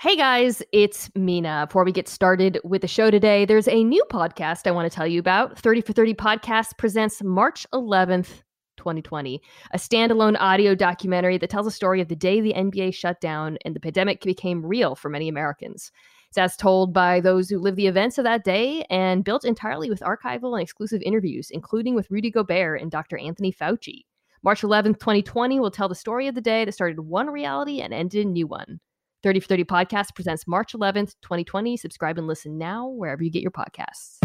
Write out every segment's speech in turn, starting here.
Hey guys, it's Mina. Before we get started with the show today, there's a new podcast I want to tell you about. 30 for 30 Podcast presents March 11th, 2020, a standalone audio documentary that tells a story of the day the NBA shut down and the pandemic became real for many Americans. It's as told by those who lived the events of that day and built entirely with archival and exclusive interviews, including with Rudy Gobert and Dr. Anthony Fauci. March 11th, 2020 will tell the story of the day that started one reality and ended a new one. 30 for 30 Podcast presents March 11th, 2020. Subscribe and listen now wherever you get your podcasts.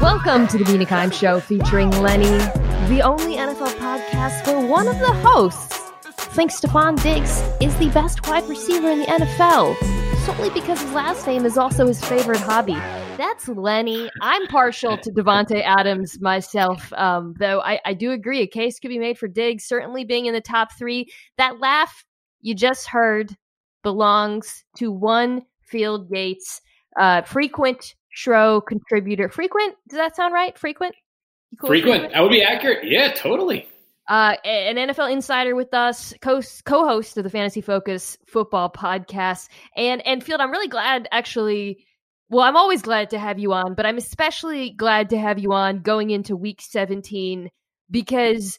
Welcome to the Mina Kimes Show featuring Lenny, the only NFL podcast where one of the hosts thinks Stefon Diggs is the best wide receiver in the NFL solely because his last name is also his favorite hobby. That's Lenny. I'm partial to Davante Adams myself, um, though I, I do agree a case could be made for Diggs certainly being in the top three. That laugh you just heard belongs to one Field Yates, uh, frequent show contributor. Frequent? Does that sound right? Frequent? Cool frequent. frequent. That would be accurate. Yeah, totally uh, an NFL insider with us, co host of the Fantasy Focus Football Podcast. And, and Field, I'm really glad actually. Well, I'm always glad to have you on, but I'm especially glad to have you on going into week 17 because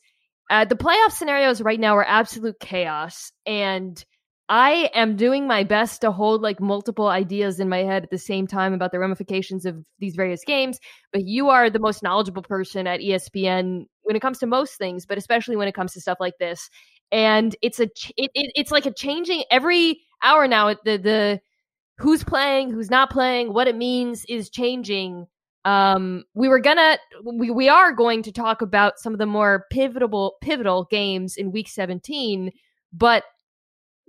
uh, the playoff scenarios right now are absolute chaos. And I am doing my best to hold like multiple ideas in my head at the same time about the ramifications of these various games. But you are the most knowledgeable person at ESPN when it comes to most things, but especially when it comes to stuff like this. And it's a it, it, it's like a changing every hour now. The the who's playing, who's not playing, what it means is changing. Um, we were gonna we we are going to talk about some of the more pivotal pivotal games in Week 17, but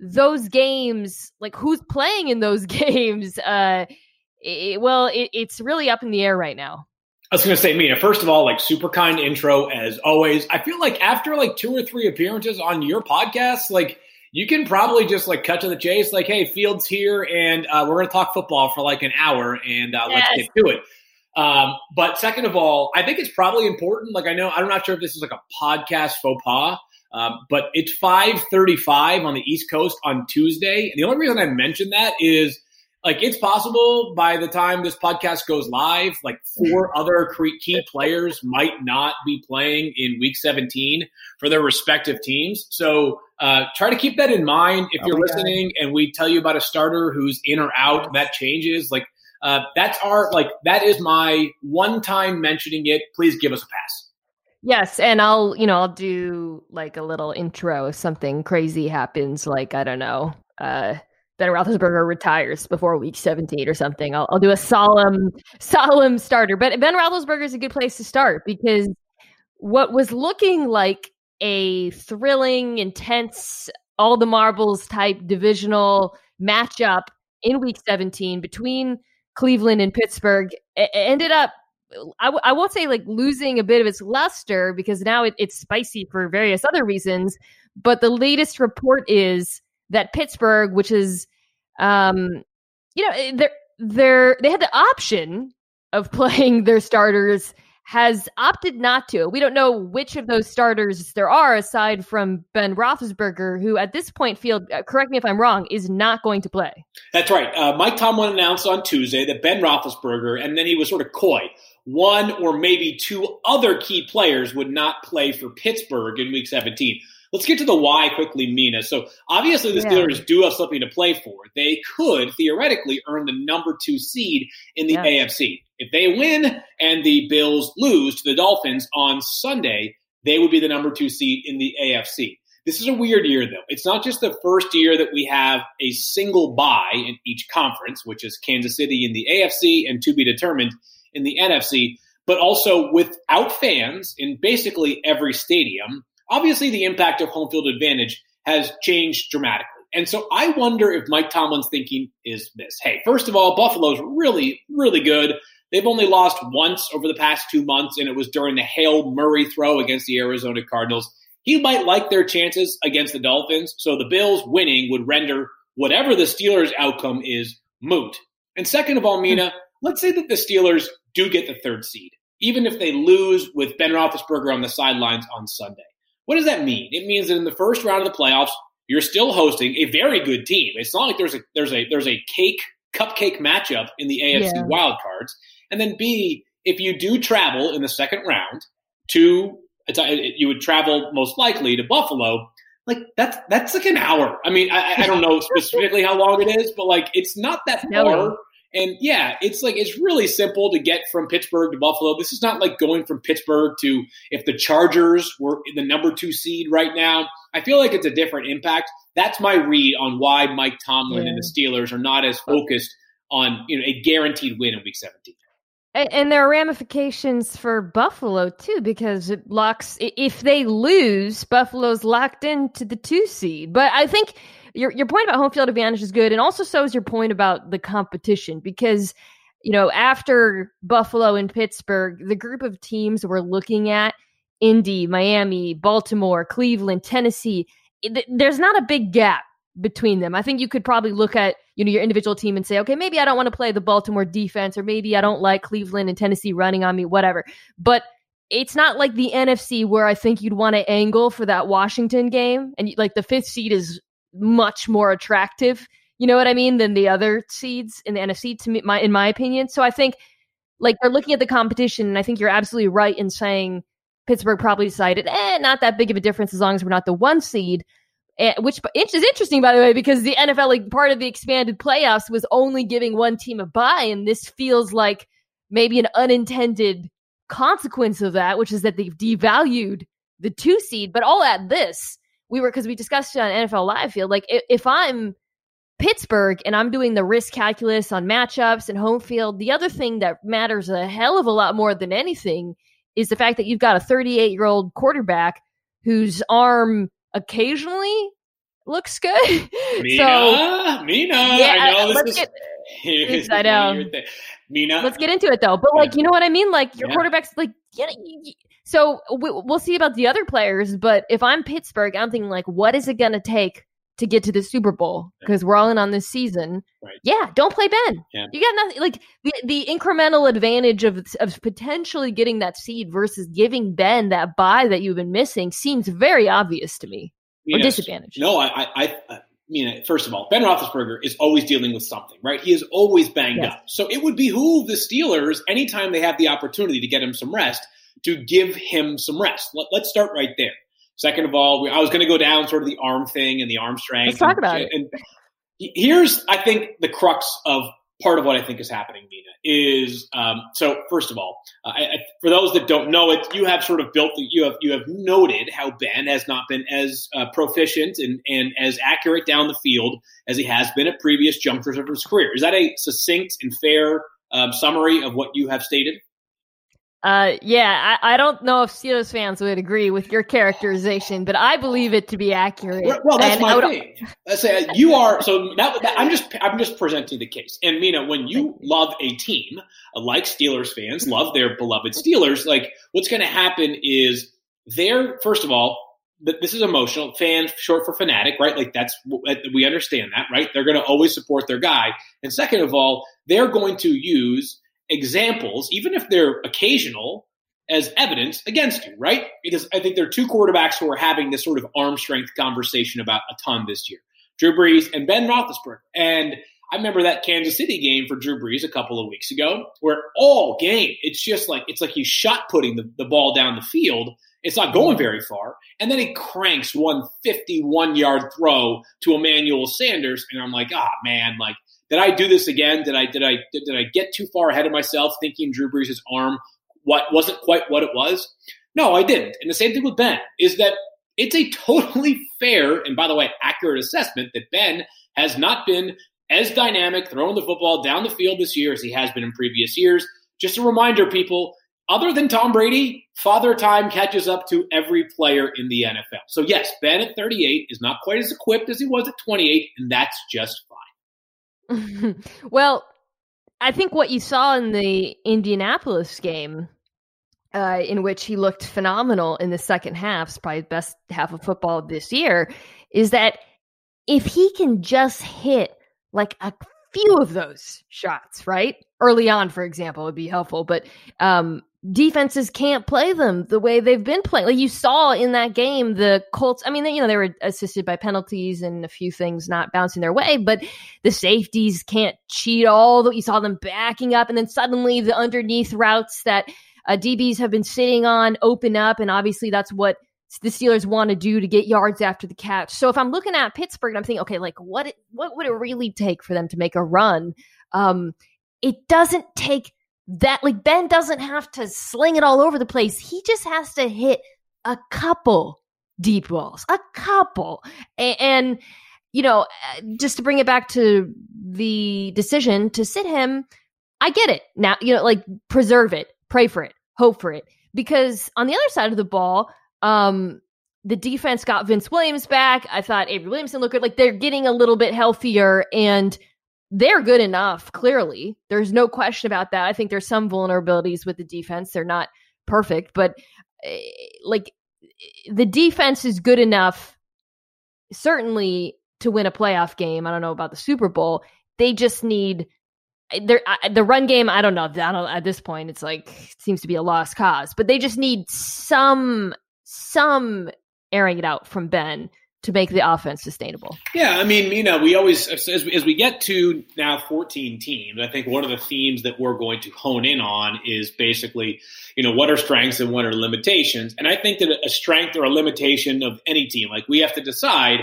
those games, like who's playing in those games, uh, it, well, it, it's really up in the air right now. I was going to say, Mina, first of all, like super kind intro as always. I feel like after like two or three appearances on your podcast, like you can probably just like cut to the chase, like, hey, Fields here, and uh, we're going to talk football for like an hour, and uh, yes. let's get to it. Um, but second of all, I think it's probably important. Like, I know I'm not sure if this is like a podcast faux pas, um, but it's 5:35 on the East Coast on Tuesday, and the only reason I mentioned that is like it's possible by the time this podcast goes live, like four other key players might not be playing in Week 17 for their respective teams. So uh, try to keep that in mind if oh you're listening, God. and we tell you about a starter who's in or out. That changes. Like uh, that's our like that is my one time mentioning it. Please give us a pass. Yes, and I'll, you know, I'll do like a little intro if something crazy happens, like I don't know, uh Ben Roethlisberger retires before week 17 or something. I'll, I'll do a solemn, solemn starter. But Ben Roethlisberger is a good place to start because what was looking like a thrilling, intense, all the marbles type divisional matchup in week 17 between Cleveland and Pittsburgh ended up I w- I won't say like losing a bit of its luster because now it, it's spicy for various other reasons. But the latest report is that Pittsburgh, which is, um, you know, eh, they're they're they had the option of playing their starters has opted not to. We don't know which of those starters there are aside from Ben Roethlisberger, who at this point, field uh, correct me if I'm wrong, is not going to play. That's right. Uh, Mike Tomlin announced on Tuesday that Ben Roethlisberger, and then he was sort of coy one or maybe two other key players would not play for Pittsburgh in week 17. Let's get to the why quickly, Mina. So obviously the Steelers yeah. do have something to play for. They could theoretically earn the number two seed in the yeah. AFC. If they win and the Bills lose to the Dolphins on Sunday, they would be the number two seed in the AFC. This is a weird year, though. It's not just the first year that we have a single bye in each conference, which is Kansas City in the AFC and to be determined in the NFC, but also without fans in basically every stadium. Obviously, the impact of home field advantage has changed dramatically. And so I wonder if Mike Tomlin's thinking is this. Hey, first of all, Buffalo's really, really good. They've only lost once over the past two months, and it was during the Hail Murray throw against the Arizona Cardinals. He might like their chances against the Dolphins, so the Bills winning would render whatever the Steelers' outcome is moot. And second of all, Mina, let's say that the Steelers do get the third seed. even if they lose with Ben Roethlisberger on the sidelines on Sunday. What does that mean? It means that in the first round of the playoffs, you're still hosting a very good team. It's not like there's a there's a there's a cake cupcake matchup in the AFC yeah. wildcards. And then B, if you do travel in the second round to uh, you would travel most likely to Buffalo. Like that's that's like an hour. I mean, I, I don't know specifically how long it is, but like it's not that far. And yeah, it's like it's really simple to get from Pittsburgh to Buffalo. This is not like going from Pittsburgh to if the Chargers were the number two seed right now. I feel like it's a different impact. That's my read on why Mike Tomlin yeah. and the Steelers are not as focused on you know a guaranteed win in Week 17. And there are ramifications for Buffalo too, because it locks. If they lose, Buffalo's locked into the two seed. But I think your your point about home field advantage is good, and also so is your point about the competition because you know after Buffalo and Pittsburgh, the group of teams we're looking at Indy, Miami, Baltimore, Cleveland, Tennessee. There's not a big gap between them. I think you could probably look at you know your individual team and say, okay, maybe I don't want to play the Baltimore defense, or maybe I don't like Cleveland and Tennessee running on me, whatever. But it's not like the NFC where I think you'd want to angle for that Washington game, and like the fifth seed is much more attractive. You know what I mean than the other seeds in the NFC to me, my in my opinion. So I think like they're looking at the competition, and I think you're absolutely right in saying Pittsburgh probably decided, eh, not that big of a difference as long as we're not the one seed. Eh, which is interesting, by the way, because the NFL, like part of the expanded playoffs, was only giving one team a bye, and this feels like maybe an unintended consequence of that, which is that they've devalued the two seed. But all at this, we were because we discussed it on NFL Live Field. Like if, if I'm Pittsburgh and I'm doing the risk calculus on matchups and home field, the other thing that matters a hell of a lot more than anything is the fact that you've got a 38 year old quarterback whose arm occasionally looks good. Mina, so, Mina, yeah, I uh, know this is. Get, I know. Mina, let's get into it though. But like, you know what I mean? Like your yeah. quarterback's like, yeah. So we, we'll see about the other players. But if I'm Pittsburgh, I'm thinking like, what is it going to take to get to the Super Bowl because we're all in on this season. Right. Yeah, don't play Ben. Yeah. You got nothing like the, the incremental advantage of of potentially getting that seed versus giving Ben that bye that you've been missing seems very obvious to me. You or know, disadvantage. No, I, I, I mean, first of all, Ben Roethlisberger is always dealing with something, right? He is always banged yes. up. So it would behoove the Steelers anytime they have the opportunity to get him some rest to give him some rest. Let, let's start right there. Second of all, we, I was going to go down sort of the arm thing and the arm strength. Let's talk about and, it. And here's, I think, the crux of part of what I think is happening, Mina, is um, so. First of all, uh, I, for those that don't know it, you have sort of built. You have you have noted how Ben has not been as uh, proficient and and as accurate down the field as he has been at previous junctures of his career. Is that a succinct and fair um, summary of what you have stated? Uh, yeah, I, I, don't know if Steelers fans would agree with your characterization, but I believe it to be accurate. Well, that's and my thing. I say you are so that, that, I'm just I'm just presenting the case. And Mina, when you love a team like Steelers fans love their beloved Steelers, like what's going to happen is they're first of all this is emotional. Fan short for fanatic, right? Like that's we understand that, right? They're going to always support their guy. And second of all, they're going to use examples, even if they're occasional, as evidence against you, right? Because I think there are two quarterbacks who are having this sort of arm strength conversation about a ton this year Drew Brees and Ben Roethlisberger. And I remember that Kansas City game for Drew Brees a couple of weeks ago, where all game it's just like it's like he's shot putting the, the ball down the field. It's not going very far, and then he cranks one 51 yard throw to Emmanuel Sanders, and I'm like, ah, oh, man, like did I do this again? Did I did I did, did I get too far ahead of myself thinking Drew Brees' arm what wasn't quite what it was? No, I didn't. And the same thing with Ben is that it's a totally fair and by the way accurate assessment that Ben has not been as dynamic throwing the football down the field this year as he has been in previous years. Just a reminder, people, other than Tom Brady, father time catches up to every player in the NFL. So, yes, Ben at 38 is not quite as equipped as he was at 28, and that's just. well, I think what you saw in the Indianapolis game, uh, in which he looked phenomenal in the second half, probably the best half of football this year, is that if he can just hit like a few of those shots, right? Early on, for example, would be helpful. But um, defenses can't play them the way they've been playing. Like you saw in that game, the Colts, I mean, they, you know, they were assisted by penalties and a few things not bouncing their way, but the safeties can't cheat all that you saw them backing up. And then suddenly the underneath routes that uh, DBs have been sitting on open up. And obviously that's what the Steelers want to do to get yards after the catch. So if I'm looking at Pittsburgh, I'm thinking, okay, like what, what would it really take for them to make a run? Um, it doesn't take that like Ben doesn't have to sling it all over the place. He just has to hit a couple deep balls, a couple. And, and, you know, just to bring it back to the decision to sit him, I get it. Now, you know, like preserve it, pray for it, hope for it. Because on the other side of the ball, um, the defense got Vince Williams back. I thought Avery Williamson looked good. Like they're getting a little bit healthier and they're good enough, clearly. There's no question about that. I think there's some vulnerabilities with the defense. They're not perfect, but uh, like the defense is good enough, certainly, to win a playoff game. I don't know about the Super Bowl. They just need there the run game. I don't know. I don't, at this point, it's like it seems to be a lost cause, but they just need some some airing it out from Ben to make the offense sustainable. Yeah, I mean, you know, we always as, as we get to now 14 teams, I think one of the themes that we're going to hone in on is basically, you know, what are strengths and what are limitations. And I think that a strength or a limitation of any team, like we have to decide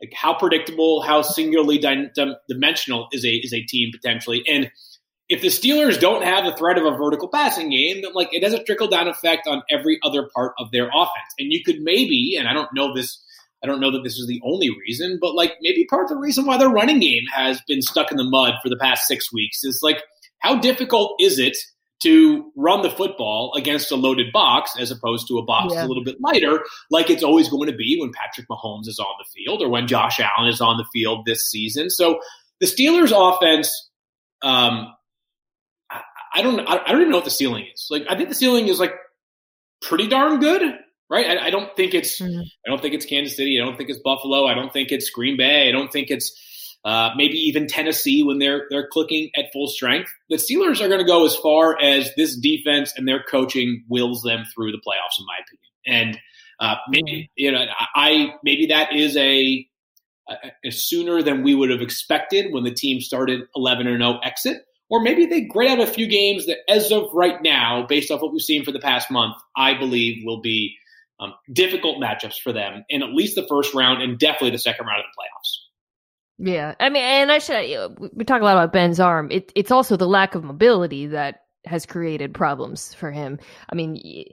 like how predictable, how singularly di- dimensional is a is a team potentially, and if the Steelers don't have the threat of a vertical passing game, then like it has a trickle down effect on every other part of their offense. And you could maybe, and I don't know this I don't know that this is the only reason, but like maybe part of the reason why their running game has been stuck in the mud for the past six weeks is like how difficult is it to run the football against a loaded box as opposed to a box yeah. a little bit lighter, like it's always going to be when Patrick Mahomes is on the field or when Josh Allen is on the field this season. So the Steelers' offense, um, I, I don't, I don't even know what the ceiling is. Like I think the ceiling is like pretty darn good right? I, I don't think it's mm-hmm. I don't think it's Kansas City. I don't think it's Buffalo. I don't think it's Green Bay. I don't think it's uh, maybe even Tennessee when they're they're clicking at full strength. The Steelers are going to go as far as this defense and their coaching wills them through the playoffs, in my opinion. And uh, maybe mm-hmm. you know, I maybe that is a, a, a sooner than we would have expected when the team started 11 and 0 exit. Or maybe they grade out a few games that, as of right now, based off what we've seen for the past month, I believe will be um, difficult matchups for them in at least the first round and definitely the second round of the playoffs. Yeah, I mean, and I should we talk a lot about Ben's arm. It, it's also the lack of mobility that has created problems for him. I mean,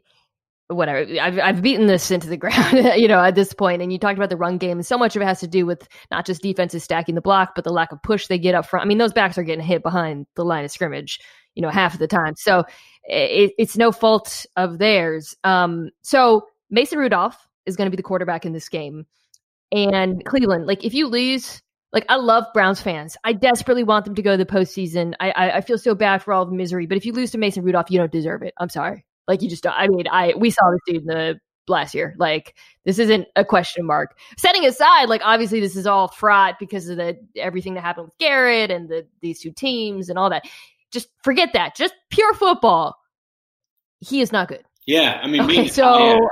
whatever. I've I've beaten this into the ground, you know, at this point. And you talked about the run game, and so much of it has to do with not just defenses stacking the block, but the lack of push they get up front. I mean, those backs are getting hit behind the line of scrimmage, you know, half of the time. So it, it's no fault of theirs. Um, so Mason Rudolph is going to be the quarterback in this game. And Cleveland, like if you lose, like I love Browns fans. I desperately want them to go to the postseason. I, I, I feel so bad for all the misery. But if you lose to Mason Rudolph, you don't deserve it. I'm sorry. Like you just don't. I mean, I we saw this dude in the last year. Like this isn't a question mark. Setting aside, like obviously this is all fraught because of the everything that happened with Garrett and the these two teams and all that. Just forget that. Just pure football. He is not good. Yeah, I mean, okay, me, so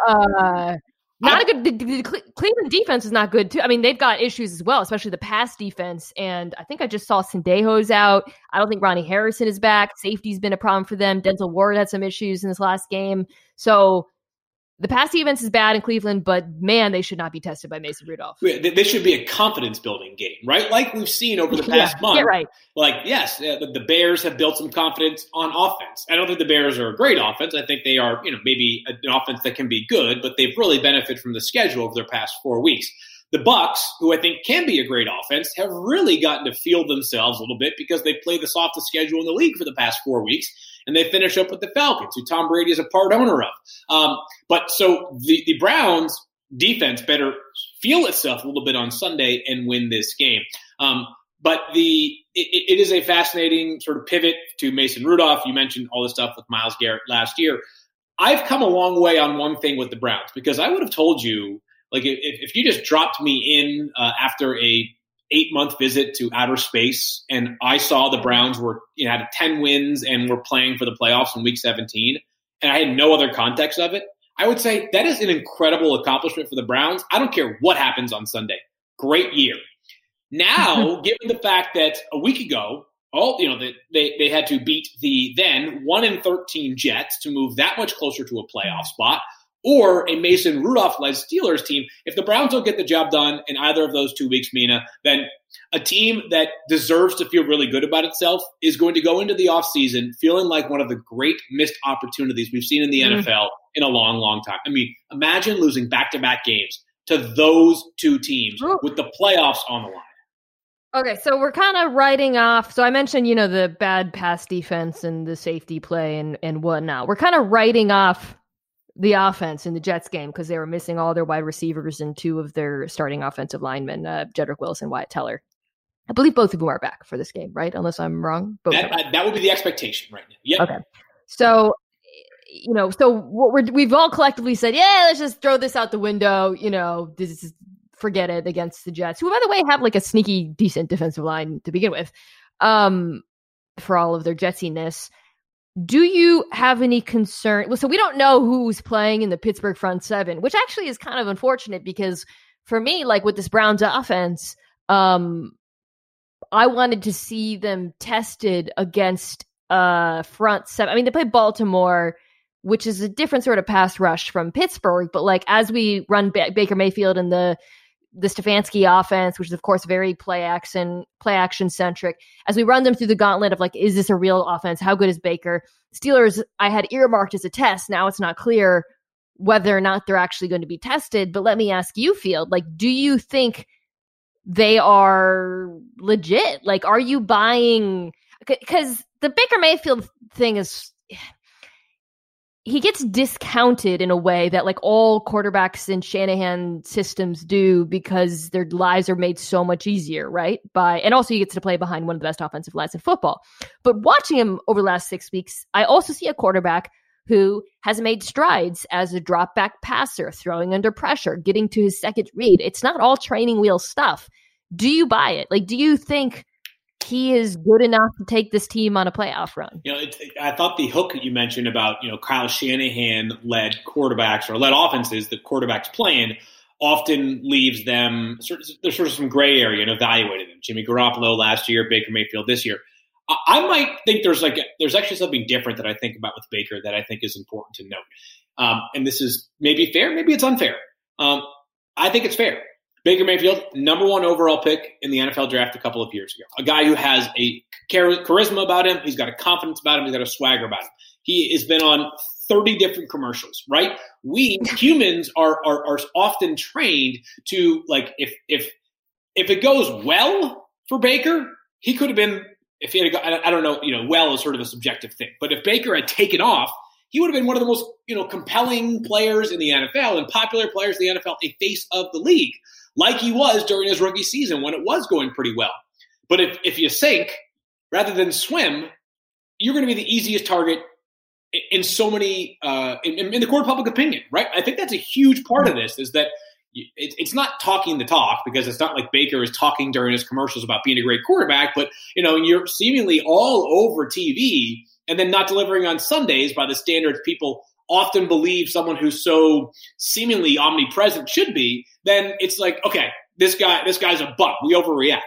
uh, not I, a good. The, the, Cleveland defense is not good too. I mean, they've got issues as well, especially the pass defense. And I think I just saw Sendejo's out. I don't think Ronnie Harrison is back. Safety's been a problem for them. Denzel Ward had some issues in this last game. So the pass defense is bad in Cleveland, but man, they should not be tested by Mason Rudolph. This should be a confidence building game, right? Like we've seen over the past yeah, month. right. Like, yes, uh, the Bears have built some confidence on offense. I don't think the Bears are a great offense. I think they are, you know, maybe an offense that can be good, but they've really benefited from the schedule over their past four weeks. The Bucs, who I think can be a great offense, have really gotten to feel themselves a little bit because they played the softest schedule in the league for the past four weeks and they finish up with the Falcons, who Tom Brady is a part owner of. Um, but so the, the Browns defense better feel itself a little bit on Sunday and win this game. Um, but the it, it is a fascinating sort of pivot to Mason Rudolph. You mentioned all the stuff with Myles Garrett last year. I've come a long way on one thing with the Browns because I would have told you, like, if, if you just dropped me in uh, after a eight month visit to outer space, and I saw the Browns were you know, had ten wins and were playing for the playoffs in Week 17, and I had no other context of it, I would say that is an incredible accomplishment for the Browns. I don't care what happens on Sunday. Great year. Now, given the fact that a week ago, all you know, they, they had to beat the then one in thirteen Jets to move that much closer to a playoff spot, or a Mason Rudolph led Steelers team. If the Browns don't get the job done in either of those two weeks, Mina, then a team that deserves to feel really good about itself is going to go into the offseason feeling like one of the great missed opportunities we've seen in the mm-hmm. NFL in a long, long time. I mean, imagine losing back to back games to those two teams Ooh. with the playoffs on the line. Okay, so we're kind of writing off. So I mentioned, you know, the bad pass defense and the safety play and and whatnot. We're kind of writing off the offense in the Jets game because they were missing all their wide receivers and two of their starting offensive linemen, uh, Jedrick Wills and Wyatt Teller. I believe both of them are back for this game, right? Unless I'm wrong. Both that, uh, that would be the expectation right now. Yeah. Okay. So, you know, so what we're we've all collectively said, yeah, let's just throw this out the window. You know, this is forget it against the Jets, who, by the way, have like a sneaky, decent defensive line to begin with, um, for all of their jetsiness. Do you have any concern? Well, so we don't know who's playing in the Pittsburgh front seven, which actually is kind of unfortunate because for me, like with this Browns offense, um, I wanted to see them tested against uh front seven. I mean, they play Baltimore which is a different sort of pass rush from Pittsburgh. But like as we run ba- Baker Mayfield and the the Stefanski offense, which is of course very play action, play action centric. As we run them through the gauntlet of like, is this a real offense? How good is Baker? Steelers, I had earmarked as a test. Now it's not clear whether or not they're actually going to be tested. But let me ask you, Field, like, do you think they are legit? Like, are you buying? Because the Baker Mayfield thing is he gets discounted in a way that like all quarterbacks in Shanahan systems do because their lives are made so much easier, right? By and also he gets to play behind one of the best offensive lines in football. But watching him over the last six weeks, I also see a quarterback who has made strides as a drop back passer, throwing under pressure, getting to his second read. It's not all training wheel stuff. Do you buy it? Like, do you think he is good enough to take this team on a playoff run. You know, it, I thought the hook you mentioned about you know Kyle Shanahan led quarterbacks or led offenses that quarterbacks playing often leaves them there's sort of some gray area in evaluating them. Jimmy Garoppolo last year, Baker Mayfield this year. I, I might think there's like there's actually something different that I think about with Baker that I think is important to note. Um, and this is maybe fair, maybe it's unfair. Um, I think it's fair. Baker Mayfield, number one overall pick in the NFL draft a couple of years ago. A guy who has a charisma about him. He's got a confidence about him. He's got a swagger about him. He has been on 30 different commercials, right? We humans are, are, are often trained to like, if, if, if it goes well for Baker, he could have been, if he had, I don't know, you know, well is sort of a subjective thing, but if Baker had taken off, he would have been one of the most, you know, compelling players in the NFL and popular players in the NFL, a face of the league like he was during his rookie season when it was going pretty well. But if, if you sink rather than swim, you're going to be the easiest target in so many uh, in, in, the court of public opinion, right? I think that's a huge part of this is that it's not talking the talk because it's not like Baker is talking during his commercials about being a great quarterback, but you know you're seemingly all over TV and then not delivering on Sundays by the standards people often believe someone who's so seemingly omnipresent should be, then it's like, okay, this guy, this guy's a butt. We overreact.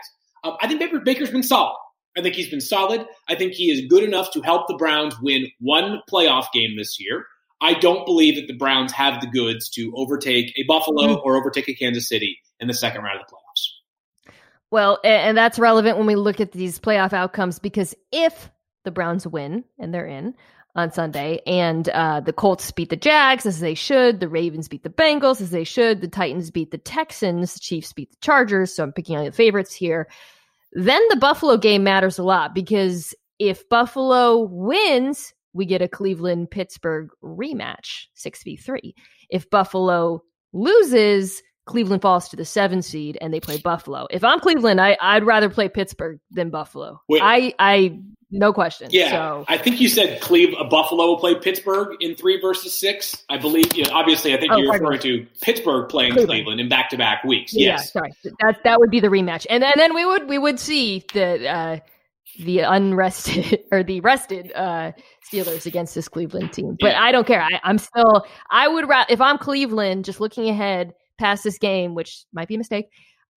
Um, I think Baker, Baker's been solid. I think he's been solid. I think he is good enough to help the Browns win one playoff game this year. I don't believe that the Browns have the goods to overtake a Buffalo mm-hmm. or overtake a Kansas City in the second round of the playoffs. Well, and that's relevant when we look at these playoff outcomes because if the Browns win and they're in, on Sunday, and uh, the Colts beat the Jags as they should. The Ravens beat the Bengals as they should. The Titans beat the Texans. The Chiefs beat the Chargers. So I'm picking on the favorites here. Then the Buffalo game matters a lot because if Buffalo wins, we get a Cleveland Pittsburgh rematch, 6v3. If Buffalo loses, Cleveland falls to the seven seed and they play Buffalo. If I'm Cleveland, I, would rather play Pittsburgh than Buffalo. Wait, I, I, no question. Yeah, so. I think you said Cleveland, Buffalo will play Pittsburgh in three versus six. I believe. You know, obviously, I think oh, you're referring to Pittsburgh playing Cleveland, Cleveland in back to back weeks. Yes, yeah, sorry, that that would be the rematch, and, and then we would we would see the. Uh, the unrested or the rested uh, Steelers against this Cleveland team. But yeah. I don't care. I, am still. I would rather if I'm Cleveland, just looking ahead past this game, which might be a mistake.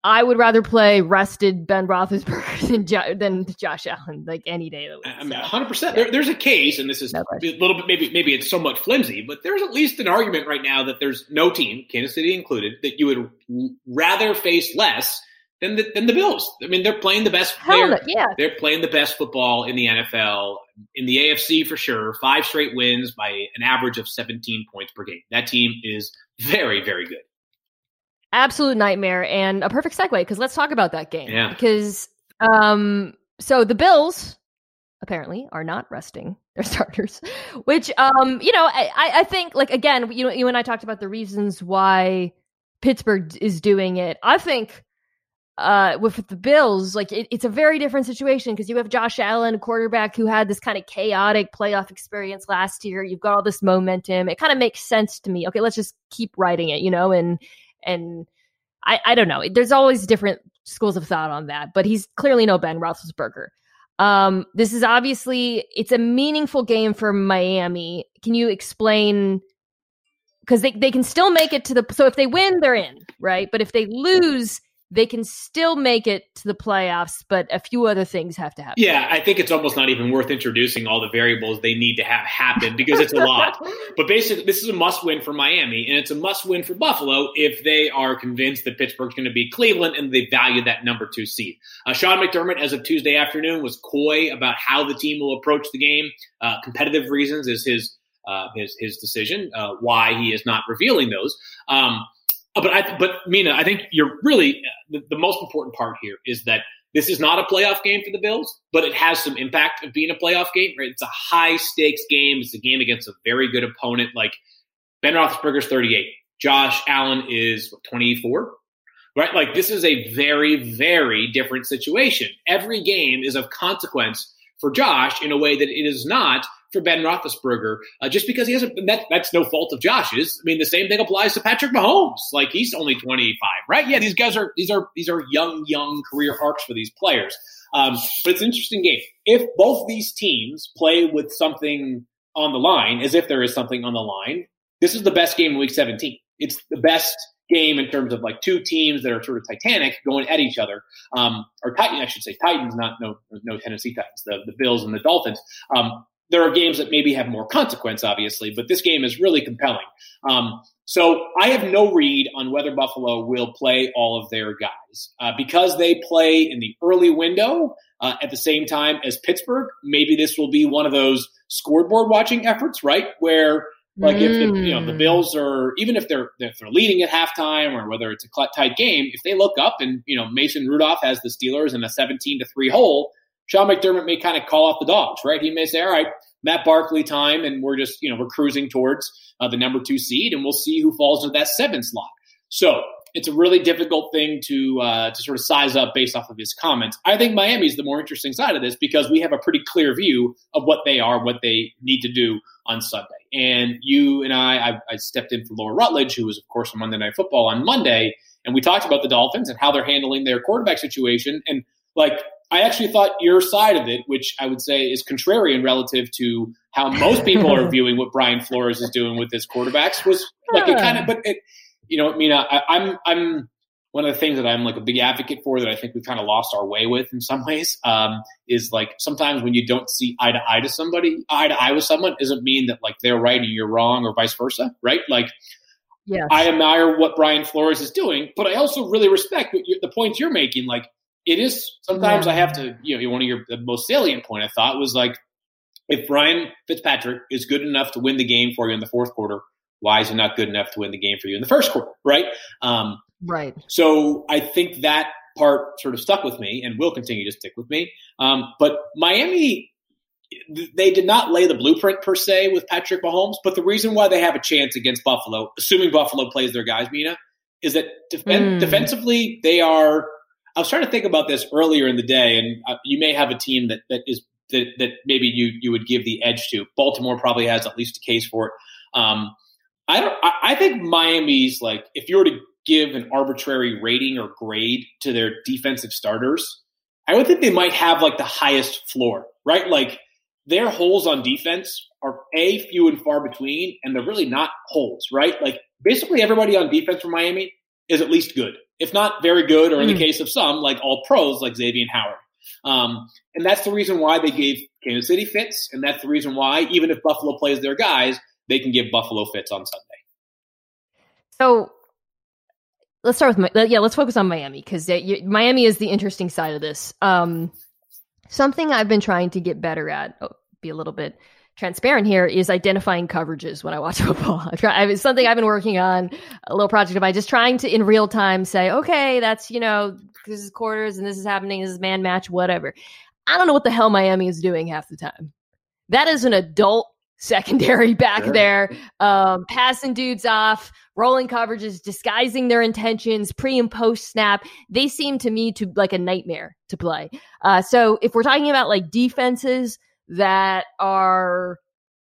I would rather play rested Ben Roethlisberger than, jo- than Josh Allen like any day of the week. I mean, hundred percent. There's a case, and this is no a little bit maybe maybe it's somewhat flimsy, but there's at least an argument right now that there's no team, Kansas City included, that you would rather face less than the than the Bills. I mean, they're playing the best. They're, yeah, they're playing the best football in the NFL, in the AFC for sure. Five straight wins by an average of 17 points per game. That team is very very good absolute nightmare and a perfect segue because let's talk about that game. Yeah. Because um, so the Bills apparently are not resting their starters, which um, you know, I, I think like again, you know, you and I talked about the reasons why Pittsburgh is doing it. I think uh with the Bills, like it, it's a very different situation because you have Josh Allen, a quarterback who had this kind of chaotic playoff experience last year. You've got all this momentum. It kind of makes sense to me. Okay, let's just keep writing it, you know, and and I, I don't know. There's always different schools of thought on that, but he's clearly no Ben Roethlisberger. Um, this is obviously it's a meaningful game for Miami. Can you explain? Because they, they can still make it to the so if they win, they're in, right? But if they lose, they can still make it to the playoffs, but a few other things have to happen. Yeah, I think it's almost not even worth introducing all the variables they need to have happen because it's a lot. but basically, this is a must win for Miami, and it's a must win for Buffalo if they are convinced that Pittsburgh's going to beat Cleveland and they value that number two seed. Uh, Sean McDermott, as of Tuesday afternoon, was coy about how the team will approach the game. Uh, competitive reasons is his uh, his his decision. Uh, why he is not revealing those. Um, Uh, but I, but Mina, I think you're really uh, the, the, most important part here is that this is not a playoff game for the Bills, but it has some impact of being a playoff game. Right? It's a high stakes game. It's a game against a very good opponent. Like Ben Roethlisberger's 38, Josh Allen is 24. Right? Like this is a very very different situation. Every game is of consequence for Josh in a way that it is not for Ben Roethlisberger, uh, just because he hasn't. That, that's no fault of Josh's. I mean, the same thing applies to Patrick Mahomes. Like he's only 25, right? Yeah, these guys are these are these are young, young career arcs for these players. Um, but it's an interesting game. If both these teams play with something on the line, as if there is something on the line, this is the best game in Week 17. It's the best game in terms of like two teams that are sort of titanic going at each other, um, or Titan, I should say Titans, not no no Tennessee Titans, the, the Bills and the Dolphins. Um, there are games that maybe have more consequence, obviously, but this game is really compelling. Um, so I have no read on whether Buffalo will play all of their guys uh, because they play in the early window uh, at the same time as Pittsburgh. Maybe this will be one of those scoreboard watching efforts, right? Where like mm. if the, you know the mm. Bills are even if they're if they're leading at halftime or whether it's a tight game, if they look up and you know Mason Rudolph has the Steelers in a seventeen to three hole, Sean McDermott may kind of call off the dogs, right? He may say, all right, Matt Barkley time, and we're just, you know, we're cruising towards uh, the number two seed, and we'll see who falls into that seven slot. So it's a really difficult thing to uh, to sort of size up based off of his comments. I think Miami's the more interesting side of this because we have a pretty clear view of what they are, what they need to do on Sunday. And you and I, I, I stepped in for Laura Rutledge, who was, of course, on Monday Night Football on Monday, and we talked about the Dolphins and how they're handling their quarterback situation. And like I actually thought your side of it, which I would say is contrarian relative to how most people are viewing what Brian Flores is doing with his quarterbacks, was like it kind of. But it, you know, I mean, I, I'm I'm one of the things that I'm like a big advocate for that I think we've kind of lost our way with in some ways um, is like sometimes when you don't see eye to eye to somebody, eye to eye with someone, doesn't mean that like they're right and you're wrong or vice versa, right? Like. Yes. I admire what Brian Flores is doing, but I also really respect the points you're making. Like, it is sometimes yeah. I have to, you know, one of your the most salient point I thought was like, if Brian Fitzpatrick is good enough to win the game for you in the fourth quarter, why is he not good enough to win the game for you in the first quarter? Right. Um, right. So I think that part sort of stuck with me and will continue to stick with me. Um, but Miami, they did not lay the blueprint per se with Patrick Mahomes, but the reason why they have a chance against Buffalo, assuming Buffalo plays their guys, Mina, is that def- mm. defensively they are I was trying to think about this earlier in the day, and uh, you may have a team that, that is that, that maybe you you would give the edge to. Baltimore probably has at least a case for it. Um, I don't. I, I think Miami's like if you were to give an arbitrary rating or grade to their defensive starters, I would think they might have like the highest floor, right? Like their holes on defense are a few and far between, and they're really not holes, right? Like basically everybody on defense for Miami is at least good, if not very good, or in mm. the case of some, like all pros, like Xavier Howard. Um, and that's the reason why they gave Kansas City fits, and that's the reason why even if Buffalo plays their guys, they can give Buffalo fits on Sunday. So let's start with yeah. Let's focus on Miami because Miami is the interesting side of this. Um, something I've been trying to get better at. Oh, be a little bit transparent here is identifying coverages when I watch football. I try, it's something I've been working on, a little project of mine, just trying to in real time say, okay, that's you know this is quarters and this is happening, this is man match, whatever. I don't know what the hell Miami is doing half the time. That is an adult secondary back sure. there, um, passing dudes off, rolling coverages, disguising their intentions, pre and post snap. They seem to me to like a nightmare to play. Uh, so if we're talking about like defenses that are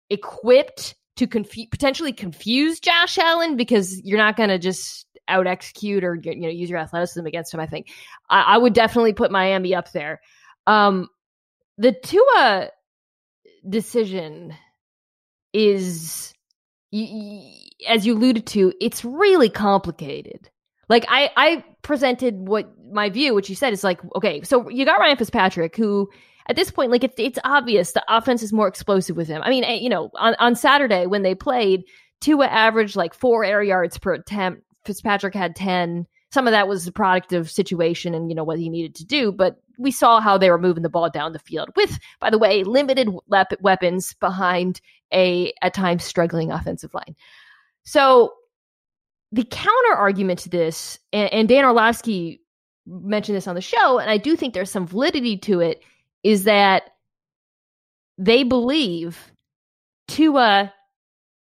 equipped to confu- potentially confuse Josh Allen because you're not going to just out execute or you know use your athleticism against him. I think I, I would definitely put Miami up there. Um, the Tua decision is as you alluded to it's really complicated like i i presented what my view which you said is like okay so you got ryan fitzpatrick who at this point like it's it's obvious the offense is more explosive with him. I mean eh, you know on, on saturday when they played Tua averaged like four air yards per attempt. Fitzpatrick had 10 some of that was the product of situation and you know what he needed to do but we saw how they were moving the ball down the field with by the way limited lep- weapons behind a at times struggling offensive line. So the counter argument to this and, and dan orlovsky mentioned this on the show and i do think there's some validity to it is that they believe Tua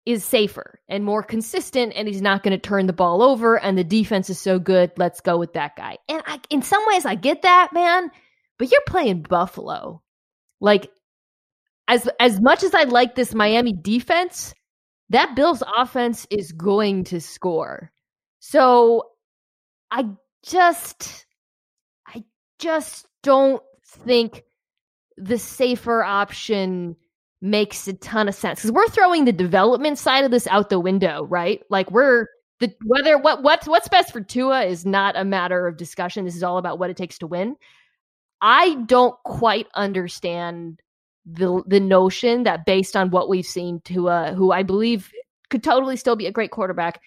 is safer and more consistent and he's not going to turn the ball over and the defense is so good. Let's go with that guy. And I, in some ways i get that man but you're playing buffalo. Like as as much as i like this miami defense that bills offense is going to score. So i just i just don't think the safer option makes a ton of sense because we're throwing the development side of this out the window, right? Like we're the whether what what's what's best for Tua is not a matter of discussion. This is all about what it takes to win. I don't quite understand the the notion that based on what we've seen, Tua, who I believe could totally still be a great quarterback,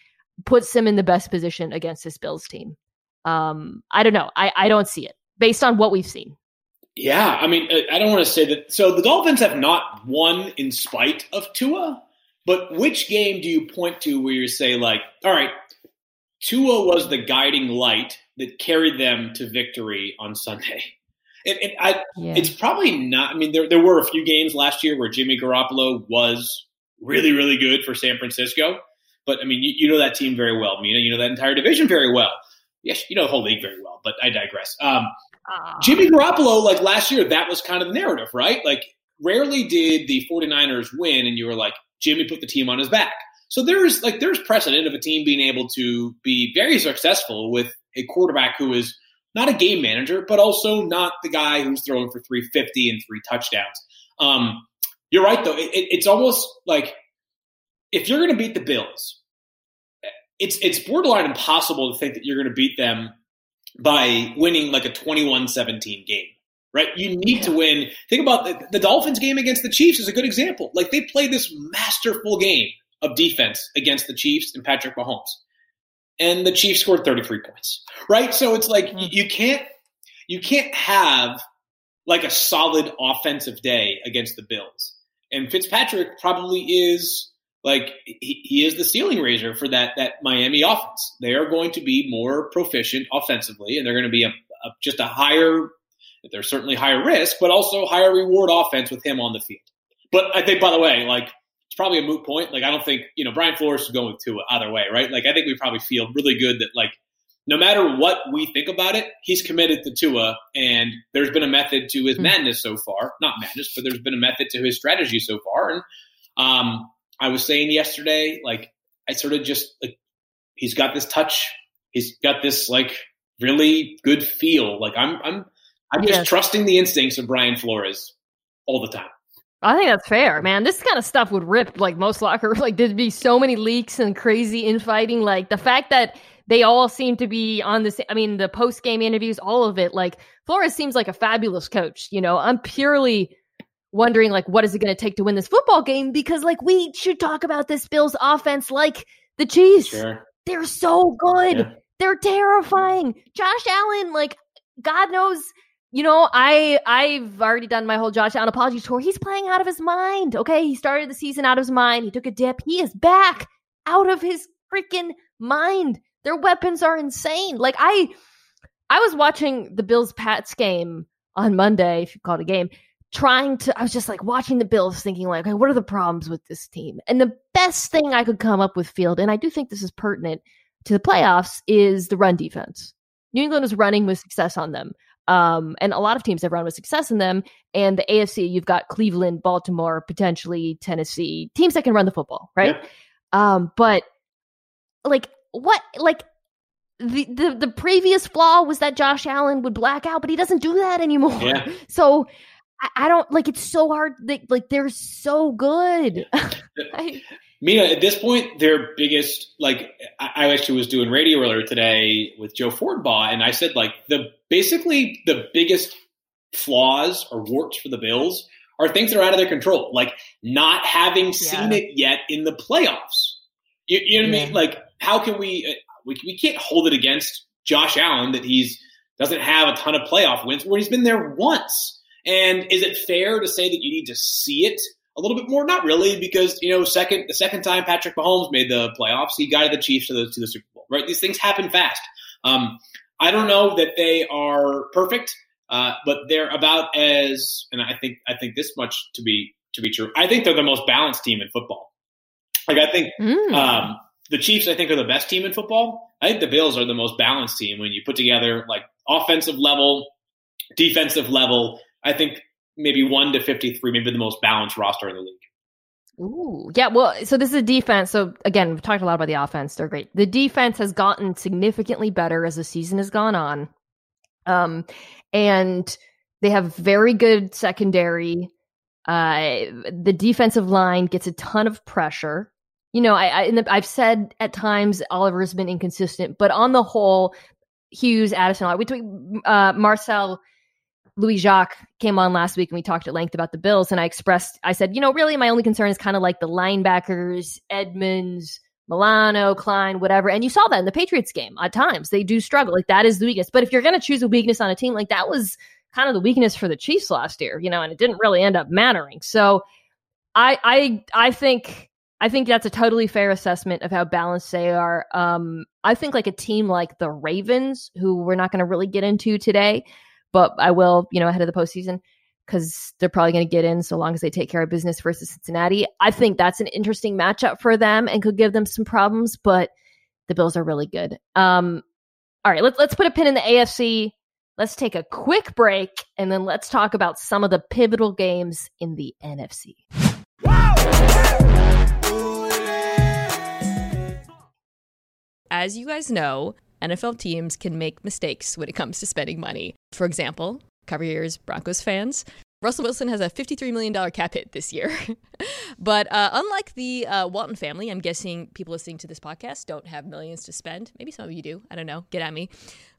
puts him in the best position against this Bills team. Um, I don't know. I, I don't see it based on what we've seen. Yeah, I mean, I don't want to say that. So the Dolphins have not won in spite of Tua, but which game do you point to where you say, like, all right, Tua was the guiding light that carried them to victory on Sunday? And, and I, yeah. it's probably not. I mean, there there were a few games last year where Jimmy Garoppolo was really, really good for San Francisco. But I mean, you, you know that team very well, Mina. You know that entire division very well. Yes, you know the whole league very well. But I digress. Um, Jimmy Garoppolo, like last year, that was kind of the narrative, right? Like, rarely did the 49ers win, and you were like, Jimmy put the team on his back. So there's like there's precedent of a team being able to be very successful with a quarterback who is not a game manager, but also not the guy who's throwing for 350 and three touchdowns. Um, you're right, though. It, it, it's almost like if you're going to beat the Bills, it's it's borderline impossible to think that you're going to beat them by winning like a 21-17 game right? You need to win. Think about the, the, Dolphins game against the Chiefs is a good example. Like they played this masterful game of defense against the Chiefs and Patrick Mahomes. And the Chiefs scored 33 points. Right? So it's like mm-hmm. you can't you can't have like a solid offensive day against the Bills. And Fitzpatrick probably is like he, he is the ceiling raiser for that that Miami offense. They are going to be more proficient offensively, and they're going to be a, a just a higher. They're certainly higher risk, but also higher reward offense with him on the field. But I think, by the way, like it's probably a moot point. Like I don't think you know Brian Flores is going to Tua either way, right? Like I think we probably feel really good that like no matter what we think about it, he's committed to Tua, and there's been a method to his hmm. madness so far. Not madness, but there's been a method to his strategy so far, and um, I was saying yesterday, like I sort of just like he's got this touch, he's got this like really good feel. Like I'm I'm I'm just yes. trusting the instincts of Brian Flores all the time. I think that's fair, man. This kind of stuff would rip like most locker. Like there'd be so many leaks and crazy infighting. Like the fact that they all seem to be on this. I mean, the post game interviews, all of it. Like Flores seems like a fabulous coach. You know, I'm purely wondering like what is it going to take to win this football game because like we should talk about this Bills offense like the Chiefs. Sure. They're so good. Yeah. They're terrifying. Josh Allen, like God knows you know, I I've already done my whole Josh Allen apology tour. He's playing out of his mind. Okay, he started the season out of his mind. He took a dip. He is back out of his freaking mind. Their weapons are insane. Like I I was watching the Bills Pats game on Monday, if you call it a game, trying to I was just like watching the Bills thinking like, okay, what are the problems with this team? And the best thing I could come up with field, and I do think this is pertinent to the playoffs, is the run defense. New England is running with success on them. Um, and a lot of teams have run with success in them. And the AFC, you've got Cleveland, Baltimore, potentially Tennessee, teams that can run the football, right? Yeah. Um, but like what like the, the the previous flaw was that Josh Allen would black out, but he doesn't do that anymore. Yeah. So I, I don't like it's so hard. They, like they're so good. I, Mina, at this point, their biggest like I actually was doing radio earlier today with Joe Fortenbaugh, and I said like the basically the biggest flaws or warts for the Bills are things that are out of their control, like not having seen it yet in the playoffs. You, you know what yeah. I mean? Like, how can we, uh, we we can't hold it against Josh Allen that he's doesn't have a ton of playoff wins where he's been there once. And is it fair to say that you need to see it a little bit more? Not really, because you know, second the second time Patrick Mahomes made the playoffs, he guided the Chiefs to the to the Super Bowl. Right? These things happen fast. Um, I don't know that they are perfect, uh, but they're about as, and I think I think this much to be to be true. I think they're the most balanced team in football. Like I think mm. um, the Chiefs, I think, are the best team in football. I think the Bills are the most balanced team when you put together like offensive level, defensive level. I think maybe one to 53, maybe the most balanced roster in the league. Ooh, yeah. Well, so this is a defense. So again, we've talked a lot about the offense. They're great. The defense has gotten significantly better as the season has gone on. Um, and they have very good secondary. Uh, the defensive line gets a ton of pressure. You know, I, I the, I've said at times Oliver's been inconsistent, but on the whole, Hughes, Addison, we uh, Marcel Louis Jacques came on last week and we talked at length about the Bills. And I expressed, I said, you know, really my only concern is kind of like the linebackers, Edmunds, Milano, Klein, whatever. And you saw that in the Patriots game at times. They do struggle. Like that is the weakness. But if you're going to choose a weakness on a team, like that was kind of the weakness for the Chiefs last year, you know, and it didn't really end up mattering. So I, I, I think, I think that's a totally fair assessment of how balanced they are. Um, I think like a team like the Ravens, who we're not going to really get into today, but I will, you know, ahead of the postseason because they're probably going to get in so long as they take care of business versus Cincinnati. I think that's an interesting matchup for them and could give them some problems, but the Bills are really good. Um, all right, let's let's put a pin in the AFC. Let's take a quick break and then let's talk about some of the pivotal games in the NFC. As you guys know, NFL teams can make mistakes when it comes to spending money. For example, cover your ears, Broncos fans. Russell Wilson has a $53 million cap hit this year. but uh, unlike the uh, Walton family, I'm guessing people listening to this podcast don't have millions to spend. Maybe some of you do. I don't know. Get at me.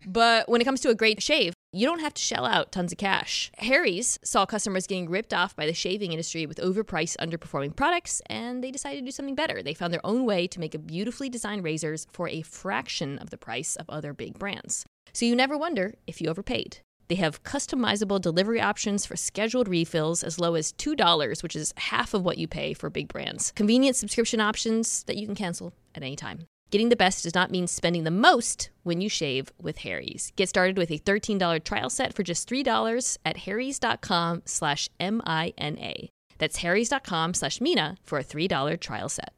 But when it comes to a great shave, you don't have to shell out tons of cash. Harry's saw customers getting ripped off by the shaving industry with overpriced, underperforming products, and they decided to do something better. They found their own way to make beautifully designed razors for a fraction of the price of other big brands. So you never wonder if you overpaid. They have customizable delivery options for scheduled refills as low as $2, which is half of what you pay for big brands. Convenient subscription options that you can cancel at any time. Getting the best does not mean spending the most when you shave with Harry's. Get started with a $13 trial set for just $3 at harrys.com slash M-I-N-A. That's harrys.com slash Mina for a $3 trial set.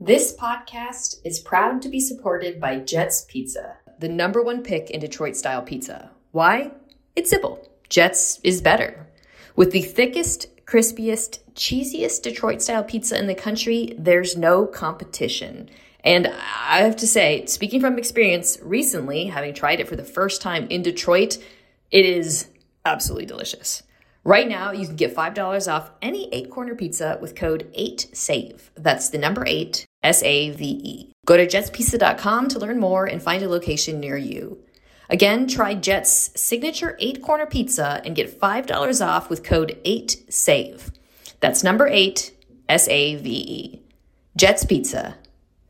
This podcast is proud to be supported by Jets Pizza, the number one pick in Detroit-style pizza. Why? It's simple. Jets is better. With the thickest, crispiest, cheesiest Detroit-style pizza in the country, there's no competition. And I have to say, speaking from experience recently, having tried it for the first time in Detroit, It is absolutely delicious. Right now, you can get $5 off any eight corner pizza with code 8SAVE. That's the number eight, S A V E. Go to jetspizza.com to learn more and find a location near you. Again, try Jet's signature eight corner pizza and get $5 off with code 8SAVE. That's number eight, S A V E. Jet's Pizza.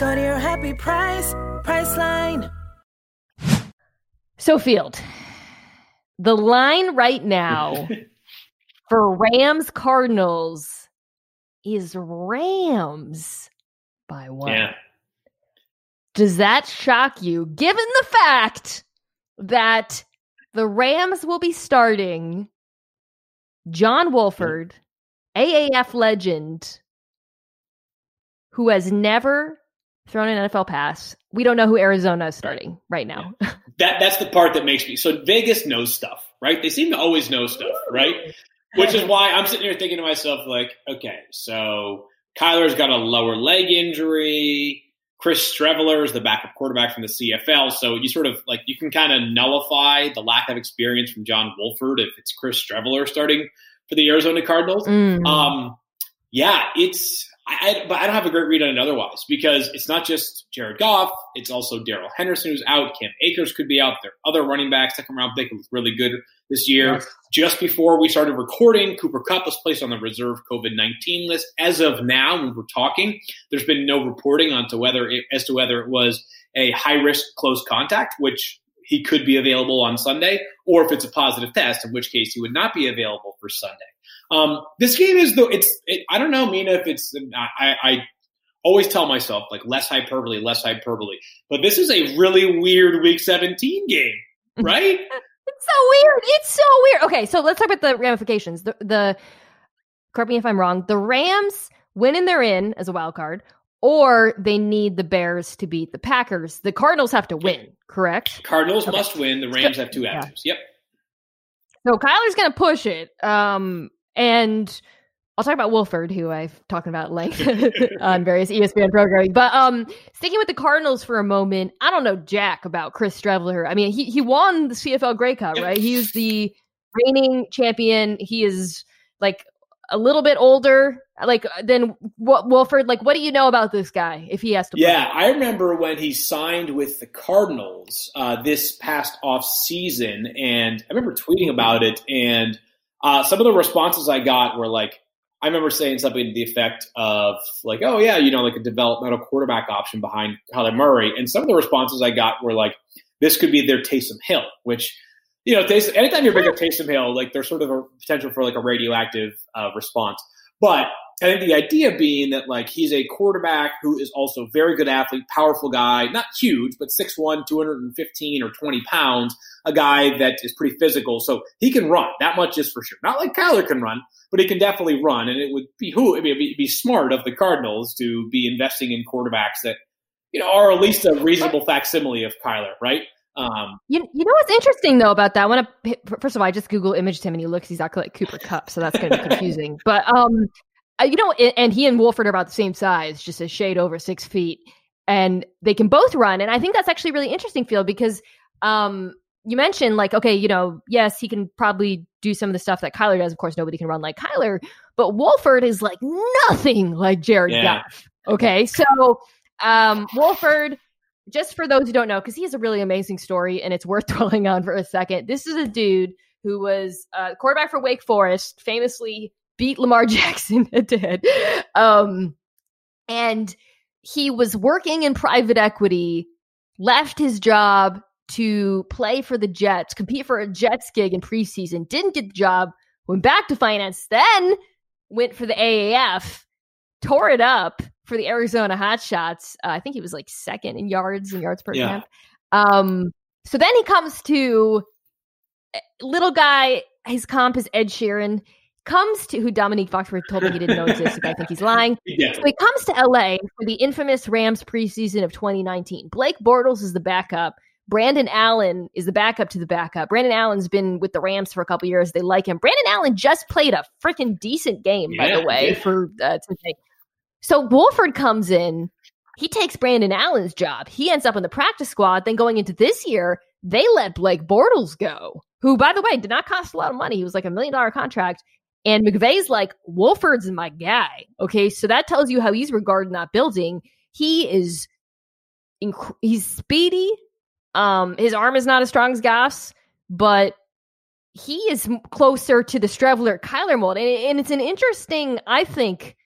Go to your happy price, Priceline. So, Field, the line right now for Rams Cardinals is Rams by one. Yeah. Does that shock you, given the fact that the Rams will be starting John Wolford, AAF legend, who has never thrown an NFL pass? We don't know who Arizona is starting right now. That that's the part that makes me so Vegas knows stuff, right? They seem to always know stuff, right? Which is why I'm sitting here thinking to myself, like, okay, so Kyler's got a lower leg injury. Chris Streveler is the backup quarterback from the CFL, so you sort of like you can kind of nullify the lack of experience from John Wolford if it's Chris Streveler starting for the Arizona Cardinals. Mm. Um, yeah, it's I, I, but I don't have a great read on it otherwise because it's not just Jared Goff. It's also Darrell Henderson who's out. Cam Akers could be out there. Other running backs, second round pick, look really good this year. Yes. Just before we started recording, Cooper Kupp was placed on the reserve COVID nineteen list. As of now, when we're talking, there's been no reporting onto whether it, as to whether it was a high risk close contact, which he could be available on Sunday, or if it's a positive test, in which case he would not be available for Sunday. Um, this game is though it's it, I don't know, Mina, if it's I, I always tell myself like less hyperbole, less hyperbole, but this is a really weird Week 17 game, right? It's so weird. It's so weird. Okay, so let's talk about the ramifications. The, the correct me if I'm wrong. The Rams win and they're in as a wild card, or they need the Bears to beat the Packers. The Cardinals have to win, correct? Cardinals Okay. must win. The Rams have two Yeah. Yep. So Kyler's going to push it. Um, and I'll talk about Wolford, who I've talked about length on various ESPN programming. But um, sticking with the Cardinals for a moment, I don't know jack about Chris Streveler. I mean, he he won the CFL Grey Cup, right? He's the reigning champion. He is like a little bit older, like than Wa- Wolford. Like, what do you know about this guy if he has to? play? Yeah, I remember when he signed with the Cardinals uh, this past off season, and I remember tweeting about it. And uh, some of the responses I got were like, I remember saying something to the effect of like, "Oh yeah, you know, like a developmental quarterback option behind Kyler Murray." And some of the responses I got were like, "This could be their Taysom Hill," which you know, Taysom, anytime you bring up Taysom Hill, like there's sort of a potential for like a radioactive uh, response. But I think the idea being that like he's a quarterback who is also a very good athlete, powerful guy, not huge, but 6'1", 215 or 20 pounds, a guy that is pretty physical. So he can run. That much is for sure. Not like Kyler can run, but he can definitely run. And it would be who it would be, be smart of the Cardinals to be investing in quarterbacks that, you know, are at least a reasonable facsimile of Kyler, right? Um, You, you know what's interesting though about that? When I, first of all, I just Google imaged him and he looks exactly like Cooper Kupp, so that's going to be confusing. but um, you know, and, and he and Wolford are about the same size, just a shade over six feet, and they can both run. And I think that's actually really interesting, Field, because um, you mentioned like, okay, you know, yes, he can probably do some of the stuff that Kyler does. Of course, nobody can run like Kyler, but Wolford is like nothing like Jared Yeah. Goff. Okay, so um, Wolford just for those who don't know, because he has a really amazing story and it's worth dwelling on for a second. This is a dude who was uh, quarterback for Wake Forest, famously beat Lamar Jackson head to head. Um, and he was working in private equity, left his job to play for the Jets, compete for a Jets gig in preseason, didn't get the job, went back to finance, then went for the AAF, tore it up for the Arizona Hotshots. Uh, I think he was like second in yards and yards per Yeah. camp. Um, so then he comes to eh, little guy. His comp is Ed Sheeran. Comes to who Dominique Foxworth told me he didn't know existed. I think he's lying. Yeah. So he comes to LA for the infamous Rams preseason of 2019. Blake Bortles is the backup. Brandon Allen is the backup to the backup. Brandon Allen's been with the Rams for a couple years. They like him. Brandon Allen just played a freaking decent game, by the way, yeah. for uh, today. So Wolford comes in. He takes Brandon Allen's job. He ends up in the practice squad. Then going into this year, they let Blake Bortles go, who, by the way, did not cost a lot of money. He was like a million dollar contract. And McVay's like, Wolford's my guy. Okay. So that tells you how he's regarded in that building. He is, inc- he's speedy. Um, his arm is not as strong as Goff's, but he is closer to the Streveler Kyler mold. And, and it's an interesting, I think,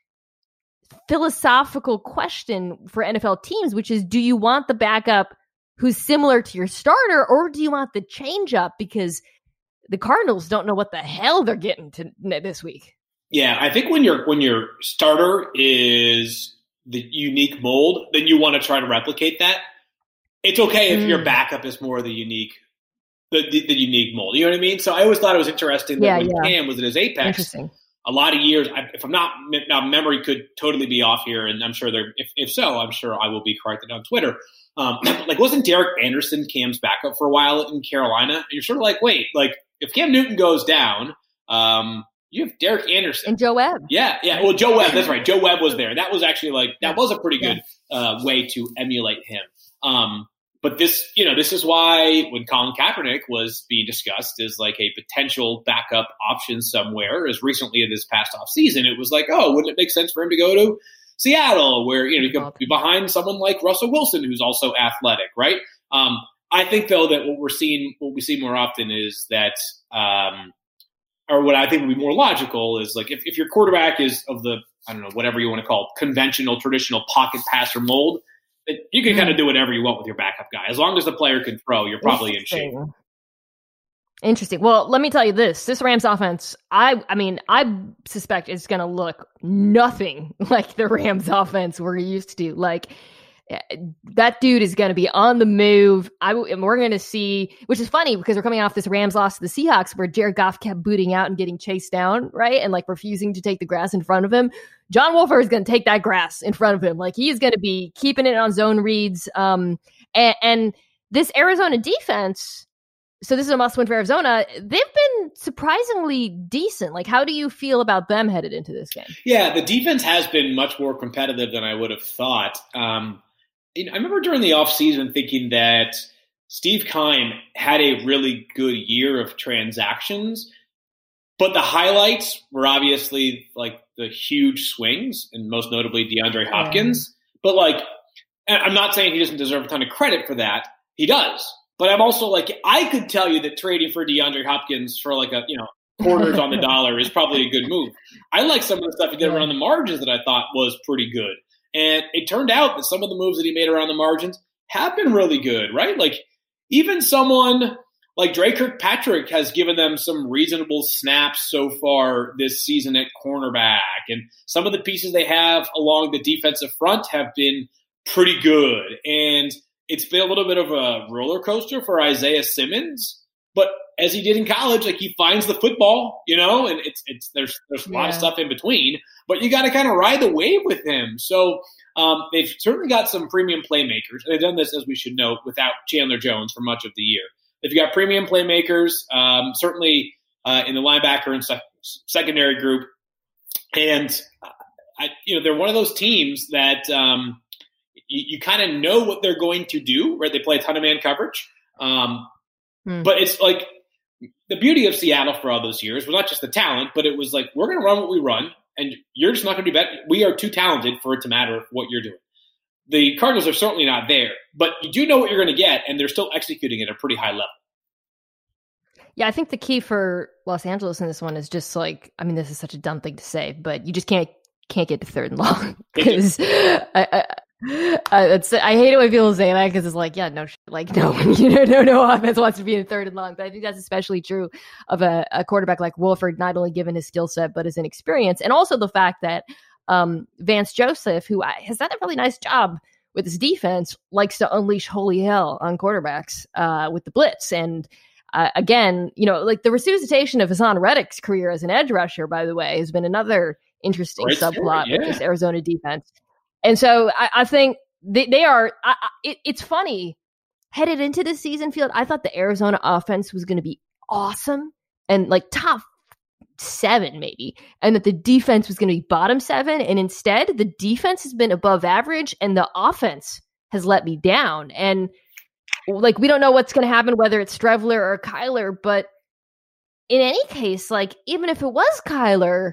philosophical question for NFL teams, which is do you want the backup who's similar to your starter, or do you want the change up? Because the Cardinals don't know what the hell they're getting to this week. Yeah, I think when your when your starter is the unique mold, then you want to try to replicate that. It's okay if your Mm. backup is more the unique the, the, the unique mold. You know what I mean? So I always thought it was interesting that Yeah, when yeah. Cam was at his apex, Interesting. a lot of years. I- If I'm not now, memory could totally be off here, and I'm sure there. If, if so, I'm sure I will be corrected on Twitter. Um, like, wasn't Derek Anderson Cam's backup for a while in Carolina? And you're sort of like, wait, like if Cam Newton goes down, um, you have Derek Anderson. And Joe Webb. Yeah, yeah. Well, Joe Webb. That's right. Joe Webb was there. That was actually like that was a pretty good uh, way to emulate him. Um, but this, you know, this is why when Colin Kaepernick was being discussed as like a potential backup option somewhere, as recently as this past off season, it was like, oh, wouldn't it make sense for him to go to Seattle, where you know you could be behind someone like Russell Wilson, who's also athletic, right? Um, I think though that what we're seeing, what we see more often is that. Um, or what I think would be more logical is like if, if your quarterback is of the I don't know whatever you want to call it, conventional traditional pocket passer mold, you can kind of do whatever you want with your backup guy as long as the player can throw. You're probably in shape. Interesting. Well, let me tell you this: this Rams offense, I, I mean, I suspect it's going to look nothing like the Rams offense we're used to. Like that dude is going to be on the move. I, and we're going to see, which is funny because we're coming off this Rams loss to the Seahawks, where Jared Goff kept booting out and getting chased down, right, and like refusing to take the grass in front of him. John Wolford is going to take that grass in front of him. Like he's going to be keeping it on zone reads. Um, and, and this Arizona defense so this is a must win for Arizona. They've been surprisingly decent. Like, how do you feel about them headed into this game? Yeah, the defense has been much more competitive than I would have thought. Um, you know, I remember during the offseason thinking that Steve Keim had a really good year of transactions, but the highlights were obviously like the huge swings, and most notably DeAndre Hopkins. But like, I'm not saying he doesn't deserve a ton of credit for that. He does. But I'm also like, I could tell you that trading for DeAndre Hopkins for like a, you know, quarters on the dollar is probably a good move. I like some of the stuff he did around the margins that I thought was pretty good. And it turned out that some of the moves that he made around the margins have been really good, right? Like even someone like Dre Kirkpatrick has given them some reasonable snaps so far this season at cornerback. And some of the pieces they have along the defensive front have been pretty good. And it's been a little bit of a roller coaster for Isaiah Simmons, but as he did in college, like he finds the football, you know, and it's it's there's there's a lot of stuff in between, but you got to kind of ride the wave with him. So um, they've certainly got some premium playmakers, and they've done this as we should note without Chandler Jones for much of the year. They've got premium playmakers, um, certainly uh, in the linebacker and sec- secondary group, and uh, I, you know they're one of those teams that. Um, you, you kind of know what they're going to do, right? They play a ton of man coverage. Um, Hmm. But it's like the beauty of Seattle for all those years was not just the talent, but it was like, we're going to run what we run, and you're just not going to do better. We are too talented for it to matter what you're doing. The Cardinals are certainly not there, but you do know what you're going to get, and they're still executing at a pretty high level. Yeah, I think the key for Los Angeles in this one is just like, I mean, this is such a dumb thing to say, but you just can't can't get to third and long because I, I, I, it's, I hate it when people say that because it's like, yeah, no, like no, you know, no, no offense wants to be in third and long. But I think that's especially true of a, a quarterback like Wolford, not only given his skill set but his inexperience, and also the fact that um, Vance Joseph, who has done a really nice job with his defense, likes to unleash holy hell on quarterbacks uh, with the blitz and uh, again, you know, like the resuscitation of Haason Reddick's career as an edge rusher, by the way, has been another interesting subplot yeah. with this Arizona defense. And so I, I think they, they are, I, I, it, it's funny, headed into the season field, I thought the Arizona offense was going to be awesome and like top seven, maybe, and that the defense was going to be bottom seven. And instead, the defense has been above average and the offense has let me down. And like we don't know what's going to happen whether it's Streveler or Kyler, but in any case, like even if it was Kyler,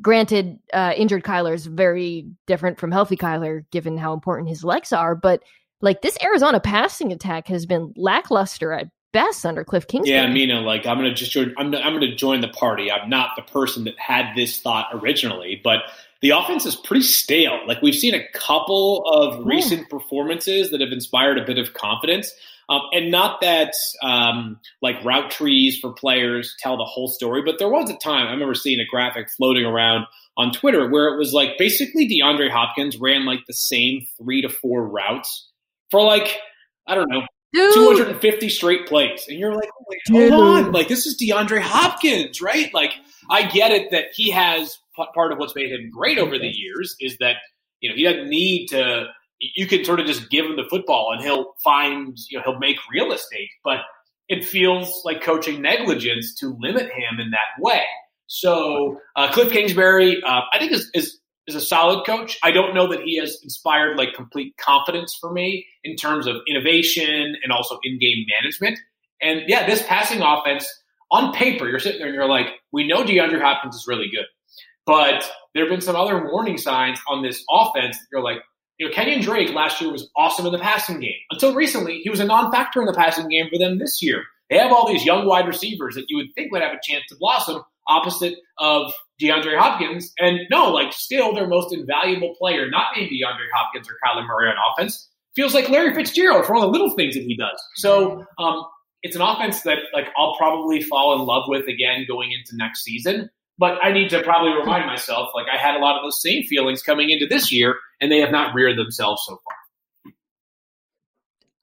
granted, uh, injured Kyler is very different from healthy Kyler, given how important his legs are. But like this Arizona passing attack has been lackluster at best under Cliff Kingsbury. Yeah, Mina, like I'm gonna just join, I'm I'm gonna join the party. I'm not the person that had this thought originally, but the offense is pretty stale. Like we've seen a couple of recent performances that have inspired a bit of confidence. Um, and not that um, like route trees for players tell the whole story, but there was a time I remember seeing a graphic floating around on Twitter where it was like basically DeAndre Hopkins ran like the same three to four routes for like I don't know Dude. 250 straight plays. And you're like, hold on. Like, this is DeAndre Hopkins, right? Like, I get it that he has part of what's made him great over the years is that, you know, he doesn't need to, you can sort of just give him the football and he'll find, you know, he'll make real estate. But it feels like coaching negligence to limit him in that way. So, uh, Cliff Kingsbury, uh, I think is, is is a solid coach. I don't know that he has inspired like complete confidence for me in terms of innovation and also in-game management. And yeah, this passing offense on paper, you're sitting there and you're like, we know DeAndre Hopkins is really good, but there have been some other warning signs on this offense. You're like, you know, Kenyan Drake last year was awesome in the passing game. Until recently, he was a non-factor in the passing game for them this year. They have all these young wide receivers that you would think would have a chance to blossom opposite of DeAndre Hopkins. And no, like still their most invaluable player, not named DeAndre Hopkins or Kyler Murray on offense, feels like Larry Fitzgerald for all the little things that he does. So um, it's an offense that like I'll probably fall in love with again going into next season. But I need to probably remind myself, like I had a lot of those same feelings coming into this year, and they have not reared themselves so far.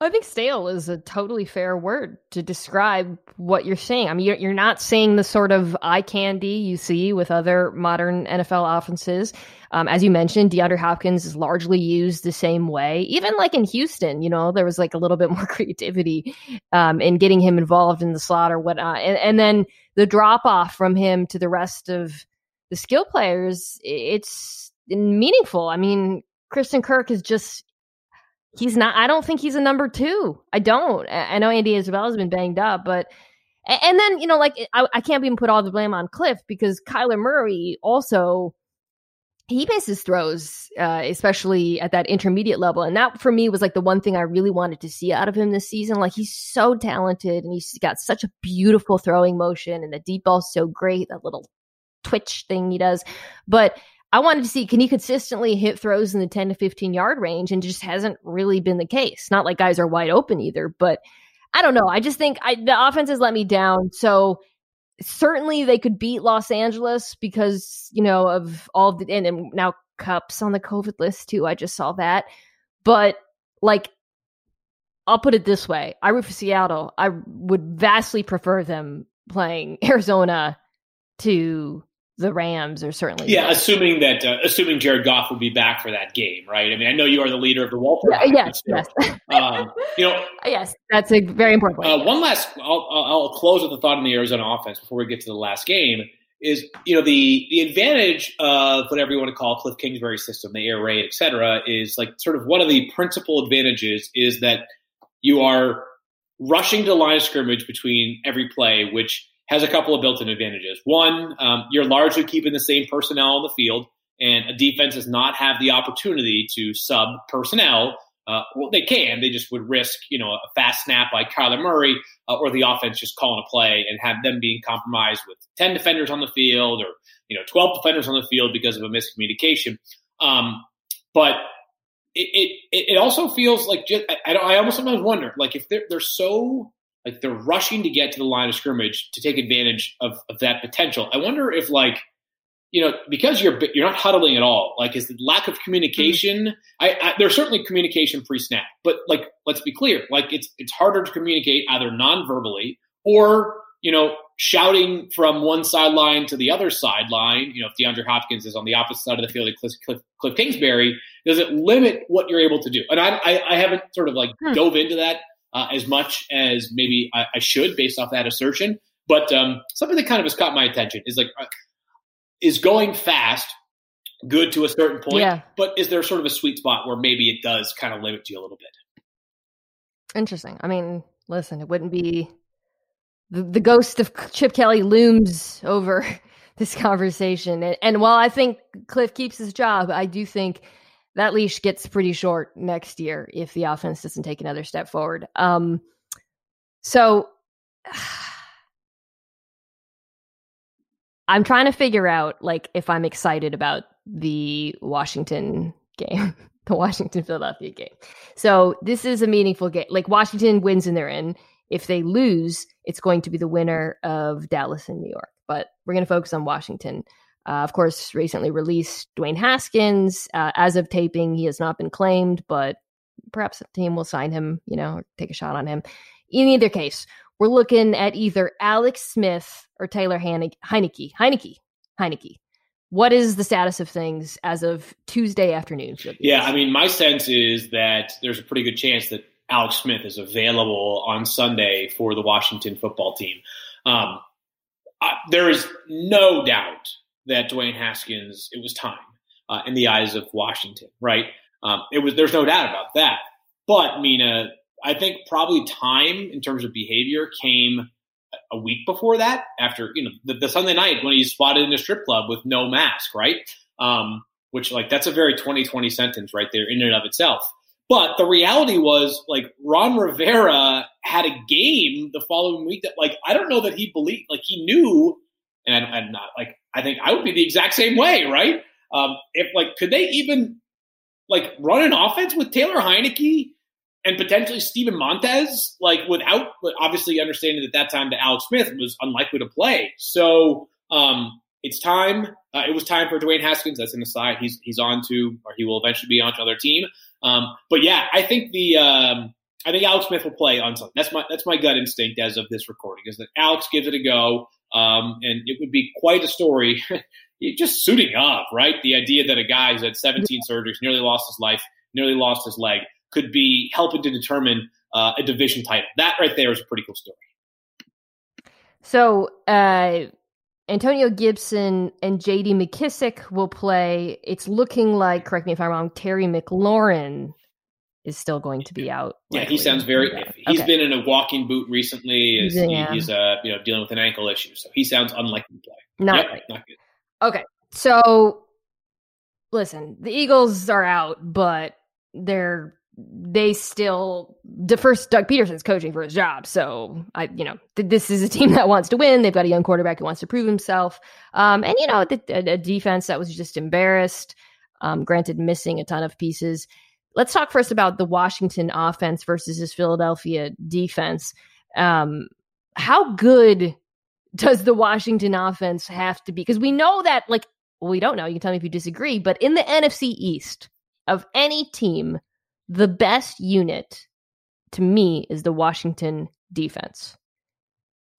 I think stale is a totally fair word to describe what you're saying. I mean, you're, you're not saying the sort of eye candy you see with other modern NFL offenses. Um, as you mentioned, DeAndre Hopkins is largely used the same way. Even like in Houston, you know, there was like a little bit more creativity um, in getting him involved in the slot or whatnot. And, and then the drop off from him to the rest of the skill players, it's meaningful. I mean, Christian Kirk is just he's not. I don't think he's a number two. I don't. I know Andy Isabella has been banged up, but and then you know, like I, I can't even put all the blame on Cliff because Kyler Murray also he misses throws, uh, especially at that intermediate level, and that for me was like the one thing I really wanted to see out of him this season. Like he's so talented and he's got such a beautiful throwing motion, and the deep ball's so great. That little twitch thing he does, but I wanted to see can he consistently hit throws in the 10 to 15 yard range and just hasn't really been the case. Not like guys are wide open either, but I don't know. I just think I, the offense has let me down. So certainly they could beat Los Angeles because, you know, of all the, and, and now Kupp's on the COVID list too. I just saw that. But like, I'll put it this way I root for Seattle. I would vastly prefer them playing Arizona to the Rams are certainly yeah. Assuming that uh, assuming Jared Goff would be back for that game, right? I mean, I know you are the leader of the Walter. Yeah, yes, yes. um, you know, yes, that's a very important point. Uh, one last, I'll, I'll close with a thought on the Arizona offense before we get to the last game. Is you know the the advantage of whatever you want to call Cliff Kingsbury system, the air raid, et cetera, is like sort of one of the principal advantages is that you are rushing to the line of scrimmage between every play, which has a couple of built-in advantages. One, um, you're largely keeping the same personnel on the field, and a defense does not have the opportunity to sub personnel Uh, well, they can. They just would risk, you know, a fast snap by Kyler Murray, uh, or the offense just calling a play and have them being compromised with ten defenders on the field, or you know, twelve defenders on the field because of a miscommunication. Um, but it, it it also feels like just, I, don't I almost sometimes wonder like if they're they're so like they're rushing to get to the line of scrimmage to take advantage of, of that potential. I wonder if like you know because you're you're not huddling at all. Like is the lack of communication? I, I there's certainly communication pre snap, but like let's be clear, like it's it's harder to communicate either non verbally or you know shouting from one sideline to the other sideline. You know if DeAndre Hopkins is on the opposite side of the field, like Cliff, Cliff, Cliff Kingsbury, does it limit what you're able to do? And I I, I haven't sort of like hmm. dove into that uh, as much as maybe I, I, should based off that assertion. But um, something that kind of has caught my attention is like, uh, is going fast good to a certain point? Yeah. But is there sort of a sweet spot where maybe it does kind of limit you a little bit? Interesting. I mean, listen, it wouldn't be the, the ghost of Chip Kelly looms over this conversation. And, and while I think Cliff keeps his job, I do think that leash gets pretty short next year if the offense doesn't take another step forward. Um, so I'm trying to figure out like if I'm excited about the Washington game, the Washington Philadelphia game. So this is a meaningful game. Like Washington wins and they're in. If they lose, it's going to be the winner of Dallas and New York. But we're going to focus on Washington. Uh, of course, recently released Dwayne Haskins. Uh, as of taping, he has not been claimed, but perhaps the team will sign him, you know, take a shot on him. In either case, we're looking at either Alex Smith or Taylor. Heinicke. Heinicke. Heinicke. What is the status of things as of Tuesday afternoon? Yeah, I mean, my sense is that there's a pretty good chance that Alex Smith is available on Sunday for the Washington football team. Um, I, there is no doubt that Dwayne Haskins, it was time uh, in the eyes of Washington, right? Um, it was. There's no doubt about that. But Mina, I think probably time in terms of behavior came a week before that, after you know the, the Sunday night when he's spotted in a strip club with no mask, right? Um, which like that's a very 2020 sentence right there in and of itself. But the reality was like Ron Rivera had a game the following week that like I don't know that he believed like he knew and and not like I think I would be the exact same way, right? Um, if like, could they even like run an offense with Taylor Heinicke and potentially Steven Montez, like without obviously understanding that that time that Alex Smith was unlikely to play. So um, it's time. Uh, it was time for Dwayne Haskins. That's an aside. He's he's on to, or he will eventually be on to another team. Um, but yeah, I think the um, I think Alex Smith will play on Sunday. That's my that's my gut instinct as of this recording is that Alex gives it a go, um, and it would be quite a story. just suiting up, right? The idea that a guy who's had 17 surgeries, nearly lost his life, nearly lost his leg, could be helping to determine uh, a division title. That right there is a pretty cool story. So, uh, Antonio Gibson and J.D. McKissick will play. It's looking like, correct me if I'm wrong, Terry McLaurin is still going to be out. Yeah, he sounds very. Yeah. He's okay. been in a walking boot recently. Is, yeah. he, he's uh, you know dealing with an ankle issue, so he sounds unlikely to play. Not, yep, not good. Okay, so listen, the Eagles are out, but they're they still the first Doug Pederson's coaching for his job. So I, you know, th- this is a team that wants to win. They've got a young quarterback who wants to prove himself. Um, and you know, the, a, a defense that was just embarrassed. Um, granted, missing a ton of pieces. Let's talk first about the Washington offense versus his Philadelphia defense. Um, how good does the Washington offense have to be? Because we know that, like, well, we don't know. You can tell me if you disagree, but in the NFC East, of any team, the best unit to me is the Washington defense.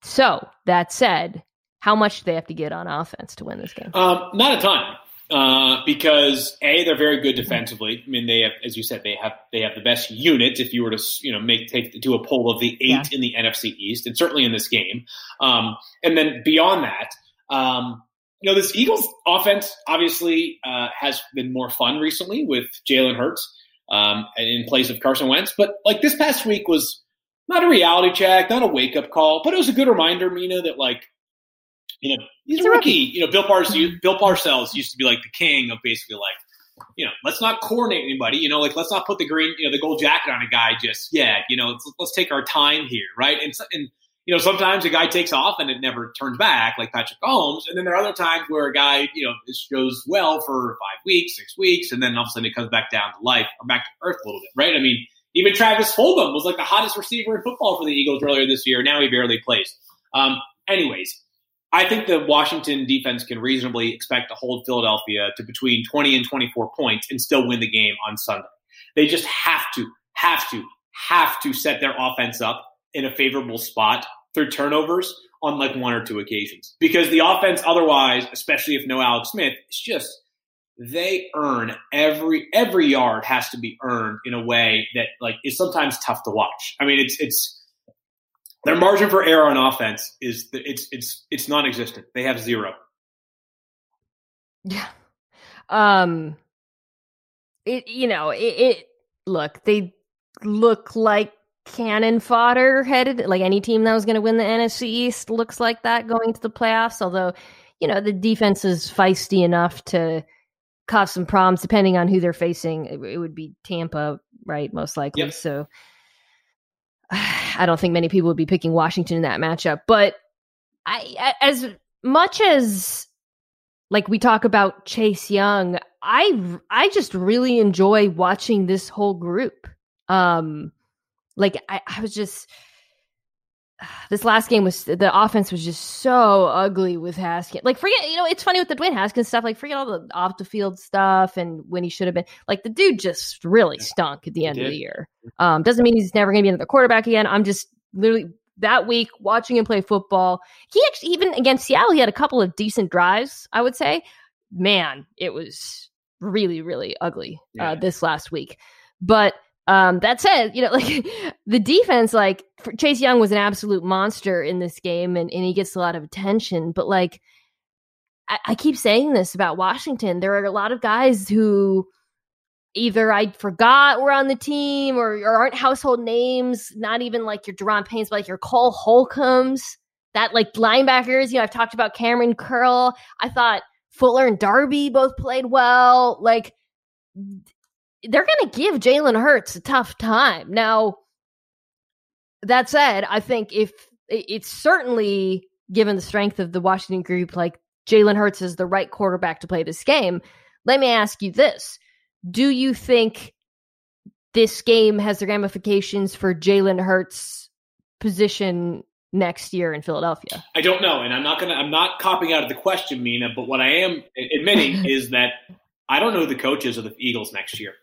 So, that said, how much do they have to get on offense to win this game? Um, not a ton. Uh, because a they're very good defensively. I mean, they have, as you said, they have they have the best unit. If you were to you know make take do a poll of the eight yeah. in the NFC East, and certainly in this game, um, and then beyond that, um, you know, this Eagles offense obviously uh, has been more fun recently with Jalen Hurts um, in place of Carson Wentz, but like this past week was not a reality check, not a wake up call, but it was a good reminder, Mina, that like you know, he's a rookie. You know, Bill Parcells, Bill Parcells used to be like the king of basically like, you know, let's not coordinate anybody. You know, like let's not put the green, you know, the gold jacket on a guy just yet. You know, let's, let's take our time here, right? And and you know, sometimes a guy takes off and it never turns back, like Patrick Mahomes. And then there are other times where a guy, you know, this goes well for five weeks, six weeks, and then all of a sudden it comes back down to life or back to earth a little bit, right? I mean, even Travis Fulgham was like the hottest receiver in football for the Eagles earlier this year. Now he barely plays. Um, anyways, I think the Washington defense can reasonably expect to hold Philadelphia to between 20 and 24 points and still win the game on Sunday. They just have to, have to, have to set their offense up in a favorable spot through turnovers on like one or two occasions. Because the offense otherwise, especially if no Alex Smith, it's just they earn every every yard has to be earned in a way that like is sometimes tough to watch. I mean, it's it's their margin for error on offense is it's it's it's non-existent. They have zero. Yeah. Um it you know, it, it look, they look like cannon fodder headed like any team that was going to win the NFC East looks like that going to the playoffs although you know the defense is feisty enough to cause some problems depending on who they're facing it, it would be Tampa right most likely yep. so I don't think many people would be picking Washington in that matchup but I as much as like we talk about Chase Young I I just really enjoy watching this whole group. Um like I, I was just this last game was the offense was just so ugly with Haskins. Like forget, you know, it's funny with the Dwayne Haskins stuff. Like forget all the off the field stuff and when he should have been. Like the dude just really stunk at the end of the year. Um, doesn't mean he's never going to be another quarterback again. I'm just literally that week watching him play football. He actually even against Seattle, he had a couple of decent drives. I would say, man, it was really really ugly uh, yeah. uh, this last week. But um, that said, you know, like the defense, like Chase Young was an absolute monster in this game and, and he gets a lot of attention. But like, I, I keep saying this about Washington. There are a lot of guys who either I forgot were on the team or, or aren't household names, not even like your Daron Paynes, but like your Cole Holcombs, that like linebackers. You know, I've talked about Kamren Curl. I thought Fuller and Darby both played well. Like, they're going to give Jalen Hurts a tough time. Now, that said, I think if it's certainly given the strength of the Washington group, like Jalen Hurts is the right quarterback to play this game. Let me ask you this Do you think this game has the ramifications for Jalen Hurts' position next year in Philadelphia? I don't know, and I'm not gonna. I'm not copping out of the question, Mina. But what I am admitting is that I don't know who the coaches of the Eagles next year.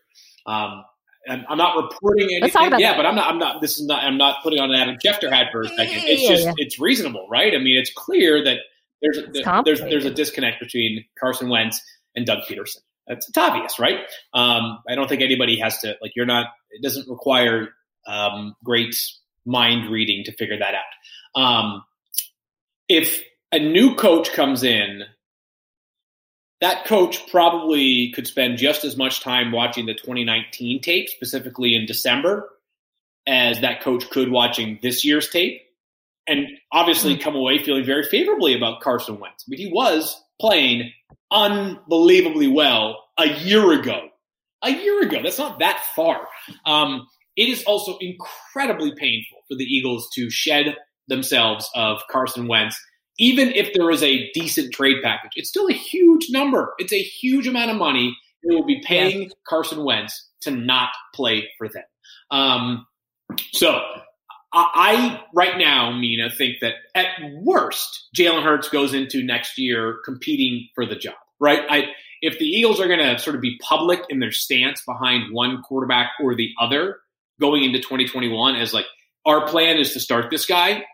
Um, I'm not reporting anything. Yeah, that. but I'm not. I'm not. This is not. I'm not putting on an Adam Schefter hat for a second. It's yeah, just. Yeah. It's reasonable, right? I mean, it's clear that there's a, there's there's a disconnect between Carson Wentz and Doug Pederson. It's, it's obvious, right? Um, I don't think anybody has to like. You're not. It doesn't require um, great mind reading to figure that out. Um, if a new coach comes in that coach probably could spend just as much time watching the 2019 tape, specifically in December, as that coach could watching this year's tape, and obviously hmm. come away feeling very favorably about Carson Wentz. I mean, he was playing unbelievably well a year ago. A year ago. That's not that far. Um, it is also incredibly painful for the Eagles to shed themselves of Carson Wentz even if there is a decent trade package, it's still a huge number. It's a huge amount of money they will be paying yes. Carson Wentz to not play for them. Um, so I, I, right now, Mina, think that at worst, Jalen Hurts goes into next year competing for the job, right? I, if the Eagles are going to sort of be public in their stance behind one quarterback or the other going into 2021 as like, our plan is to start this guy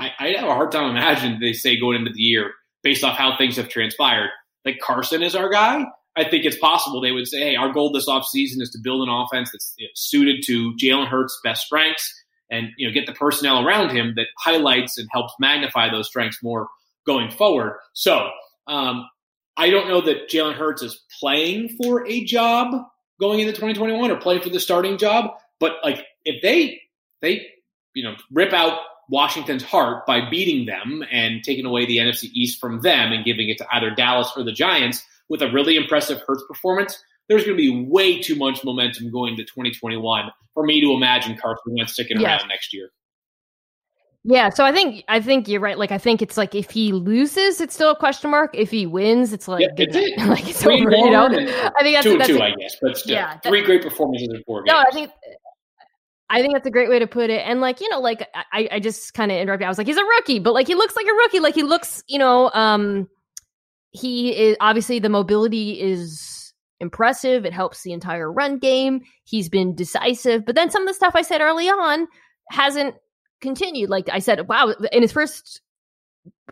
I, I have a hard time imagining they say going into the year based off how things have transpired. Like Carson is our guy. I think it's possible they would say, hey, our goal this offseason is to build an offense that's you know, suited to Jalen Hurts' best strengths and you know get the personnel around him that highlights and helps magnify those strengths more going forward. So um, I don't know that Jalen Hurts is playing for a job going into 2021 or playing for the starting job, but like if they they you know rip out Washington's heart by beating them and taking away the NFC East from them and giving it to either Dallas or the Giants with a really impressive Hurts performance, there's going to be way too much momentum going to 2021 for me to imagine Carson Wentz sticking Yeah. around next year. Yeah, so I think I think you're right. Like I think it's like if he loses, it's still a question mark. If he wins, it's like Yeah, that's it. like it's Three over. You know, I think that's two and that's two, a- I guess, but still, Yeah, three great performances in four games. No, I think I think that's a great way to put it. And like, you know, like I, I just kind of interrupted. I was like, he's a rookie, but like he looks like a rookie. Like he looks, you know, um he is obviously the mobility is impressive. It helps the entire run game. He's been decisive. But then some of the stuff I said early on hasn't continued. Like I said, wow, in his first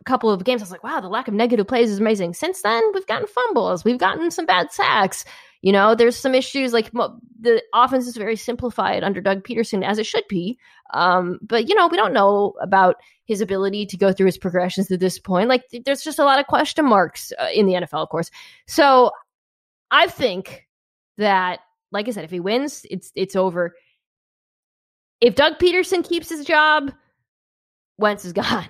couple of games, I was like, wow, the lack of negative plays is amazing. Since then, we've gotten fumbles, we've gotten some bad sacks. You know, there's some issues like the offense is very simplified under Doug Pederson, as it should be. Um, but you know, we don't know about his ability to go through his progressions at this point. Like, there's just a lot of question marks uh, in the NFL, of course. So, I think that, like I said, if he wins, it's it's over. If Doug Pederson keeps his job, Wentz is gone.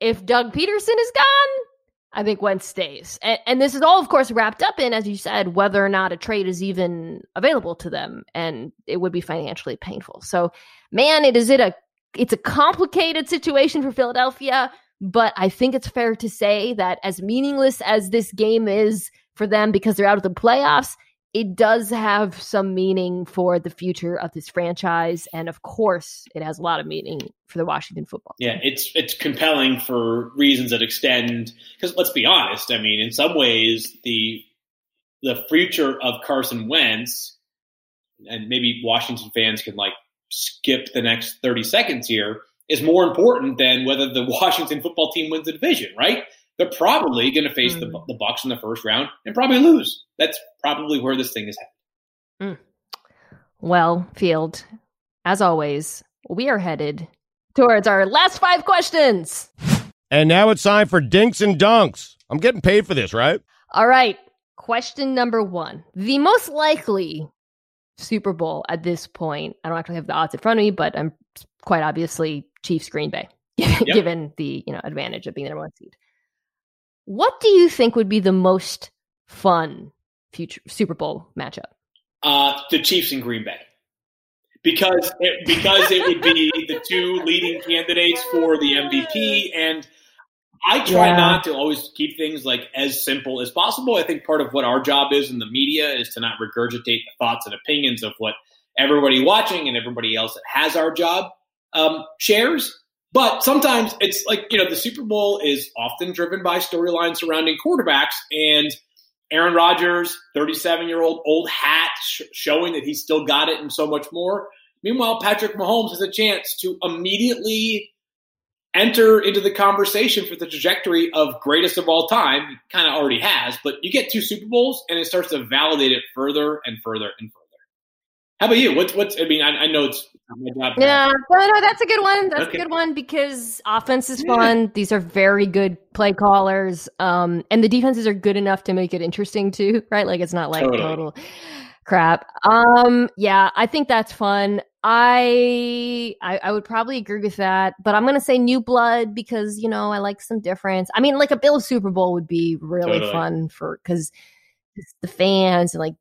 If Doug Pederson is gone, I think Wentz stays. And, and this is all, of course, wrapped up in, as you said, whether or not a trade is even available to them, and it would be financially painful. So, man, it is it a it's a complicated situation for Philadelphia, but I think it's fair to say that as meaningless as this game is for them because they're out of the playoffs, it does have some meaning for the future of this franchise, and of course, it has a lot of meaning for the Washington football. Yeah, it's it's compelling for reasons that extend. Because let's be honest, I mean, in some ways, the the future of Carson Wentz, and maybe Washington fans can like skip the next thirty seconds here, is more important than whether the Washington football team wins the division. Right? They're probably going to face the hmm. the Bucs in the first round and probably lose. That's probably where this thing is headed. Hmm. Well, Field, as always, we are headed towards our last five questions. And now it's time for Dinks and Dunks. I'm getting paid for this, right? All right. Question number one. The most likely Super Bowl at this point, I don't actually have the odds in front of me, but I'm quite obviously Chiefs Green Bay, given the you know advantage of being the number one seed. What do you think would be the most fun future Super Bowl matchup? Uh, the Chiefs and Green Bay. Because it, because it would be the two leading candidates for the MVP, and I try Yeah. not to always keep things like as simple as possible. I think part of what our job is in the media is to not regurgitate the thoughts and opinions of what everybody watching and everybody else that has our job um, shares. But sometimes it's like you know the Super Bowl is often driven by storylines surrounding quarterbacks and Aaron Rodgers, 37 year old old hat, sh- showing that he's still got it and so much more. Meanwhile, Patrick Mahomes has a chance to immediately enter into the conversation for the trajectory of greatest of all time. Kind of already has, but you get two Super Bowls and it starts to validate it further and further and further. How about you? What's what's? I mean, I, I know it's my job. Yeah, no, no, that's a good one. That's Okay. a good one because offense is Yeah. fun. These are very good play callers, um, and the defenses are good enough to make it interesting too, right? Like it's not like Totally. total crap. Um, yeah, I think that's fun. I, I I would probably agree with that, but I'm gonna say new blood because you know I like some difference. I mean, like a Bill Super Bowl would be really Totally. fun for because the fans and like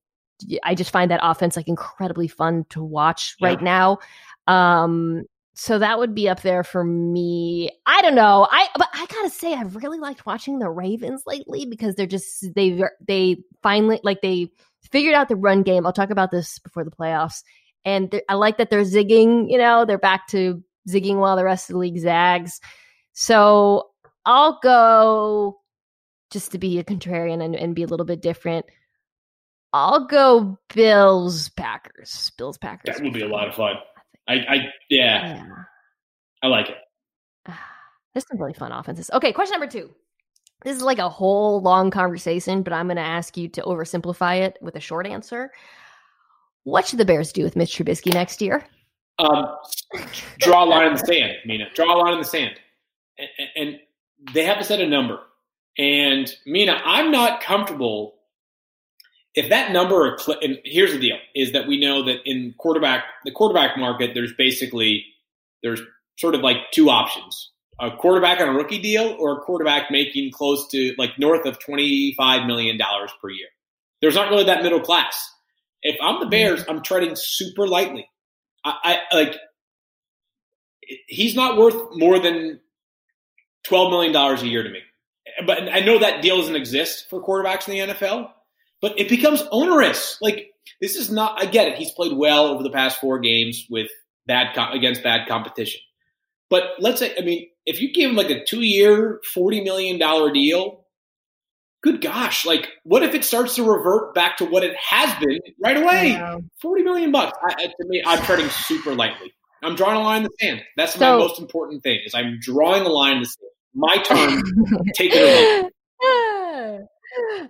I just find that offense like incredibly fun to watch right now. Um, so that would be up there for me. I don't know. I but I gotta say I've really liked watching the Ravens lately because they're just they they finally like they figured out the run game. I'll talk about this before the playoffs, and I like that they're zigging. You know, they're back to zigging while the rest of the league zags. So I'll go just to be a contrarian and, and be a little bit different. I'll go Bills Packers. Bills Packers. That would be a lot of fun. I, I yeah, Yeah. I like it. There's some really fun offenses. Okay, question number two. This is like a whole long conversation, but I'm going to ask you to oversimplify it with a short answer. What should the Bears do with Mitch Trubisky next year? Um, draw a line in the sand, Mina. Draw a line in the sand, and, and they have to set a number. And Mina, I'm not comfortable if that number. And here's the deal: is that we know that in quarterback, the quarterback market, there's basically there's sort of like two options: a quarterback on a rookie deal, or a quarterback making close to like north of twenty five million dollars per year. There's not really that middle class. If I'm the Bears, I'm treading super lightly. I, I like he's not worth more than twelve million dollars a year to me. But I know that deal doesn't exist for quarterbacks in the NFL. But it becomes onerous. Like this is not. I get it. He's played well over the past four games with bad against bad competition. But let's say, I mean, if you give him like a two-year, forty million dollar deal, good gosh, like what if it starts to revert back to what it has been right away? Forty million bucks. I, to me, I'm treading super lightly. I'm drawing a line in the sand. That's so, my most important thing. Is I'm drawing a line in the sand. My turn. take it or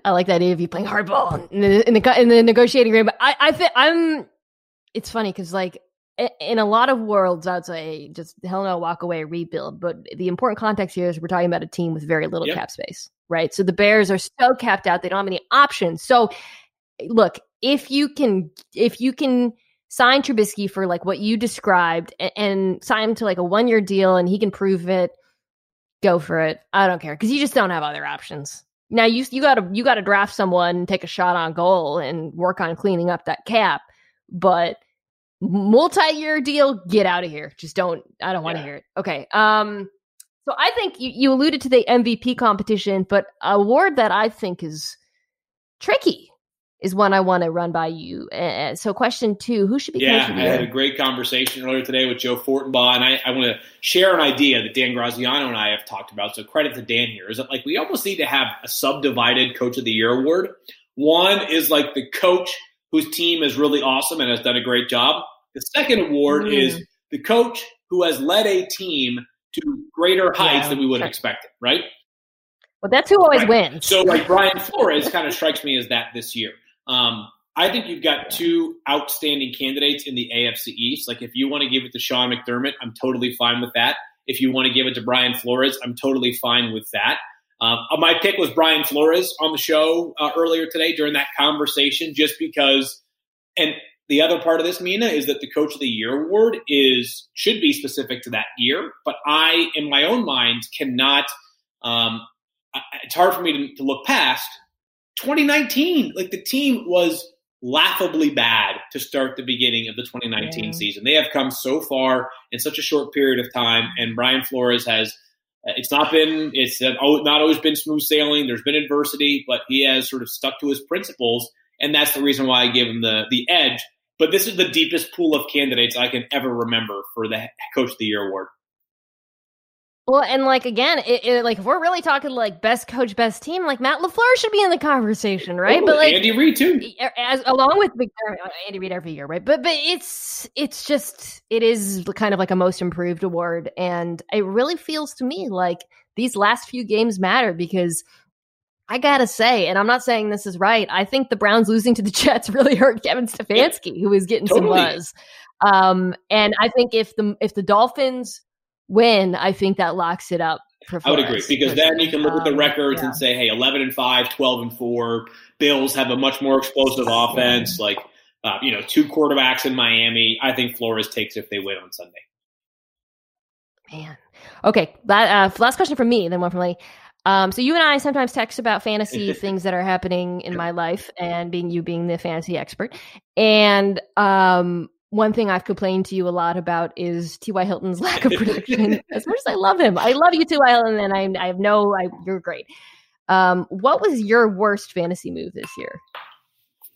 I like that idea of you playing hardball in the in the, in the negotiating room. I I think I'm. It's funny because like in a lot of worlds, I'd say just hell no, walk away, rebuild. But the important context here is we're talking about a team with very little yep. cap space, right? So the Bears are so capped out; they don't have any options. So, look, if you can, if you can sign Trubisky for like what you described and, and sign him to like a one year deal, and he can prove it, go for it. I don't care because you just don't have other options. Now you you got to you got to draft someone, take a shot on goal, and work on cleaning up that cap, but multi-year deal get out of here. Just don't i don't want to yeah. hear it. Okay um so i think you, you alluded to the mvp competition but award that i think is tricky is one i want to run by you uh, so question two who should be yeah i had a great conversation earlier today with joe fortenbaugh and i, I want to share an idea that dan graziano and i have talked about so credit to dan here is that like we almost need to have a subdivided coach of the year award one is like the coach whose team is really awesome and has done a great job. The second award mm. is the coach who has led a team to greater heights yeah, than we would have expected, right? Well, that's who always right. wins. So, like Brian Flores kind of strikes me as that this year. Um, I think you've got two outstanding candidates in the AFC East. Like, if you want to give it to Sean McDermott, I'm totally fine with that. If you want to give it to Brian Flores, I'm totally fine with that. Um, my pick was Brian Flores on the show uh, earlier today during that conversation, just because. And the other part of this, Mina, is that the Coach of the Year award is should be specific to that year, but I, in my own mind, cannot. Um, it's hard for me to, to look past 2019. Like the team was laughably bad to start the beginning of the 2019 yeah. season. They have come so far in such a short period of time, and Brian Flores has uh, it's not been it's uh, not always been smooth sailing. There's been adversity, but he has sort of stuck to his principles, and that's the reason why I give him the the edge. But this is the deepest pool of candidates I can ever remember for the Coach of the Year award. Well, and like again, it, it, like if we're really talking like best coach, best team, like Matt Lafleur should be in the conversation, right? Oh, but like Andy Reid too, as along with uh, Andy Reid every year, right? But but it's it's just it is kind of like a most improved award, and it really feels to me like these last few games matter because I gotta say, and I'm not saying this is right. I think the Browns losing to the Jets really hurt Kevin Stefanski, who was getting totally. some buzz. Um, and I think if the if the Dolphins win, I think that locks it up. I would agree because then you can look at the um, records yeah. and say, hey, 11 and 5, 12 and 4. Bills have a much more explosive offense. Like, uh, you know, two quarterbacks in Miami. I think Flores takes if they win on Sunday. Man. Okay. That, uh, last question from me, then one from Lee. Um, so you and I sometimes text about fantasy things that are happening in my life, and being you being the fantasy expert. And um, one thing I've complained to you a lot about is T.Y. Hilton's lack of production. as much as I love him, I love you, T.Y. Hilton, and I, I have no, I, you're great. Um, what was your worst fantasy move this year?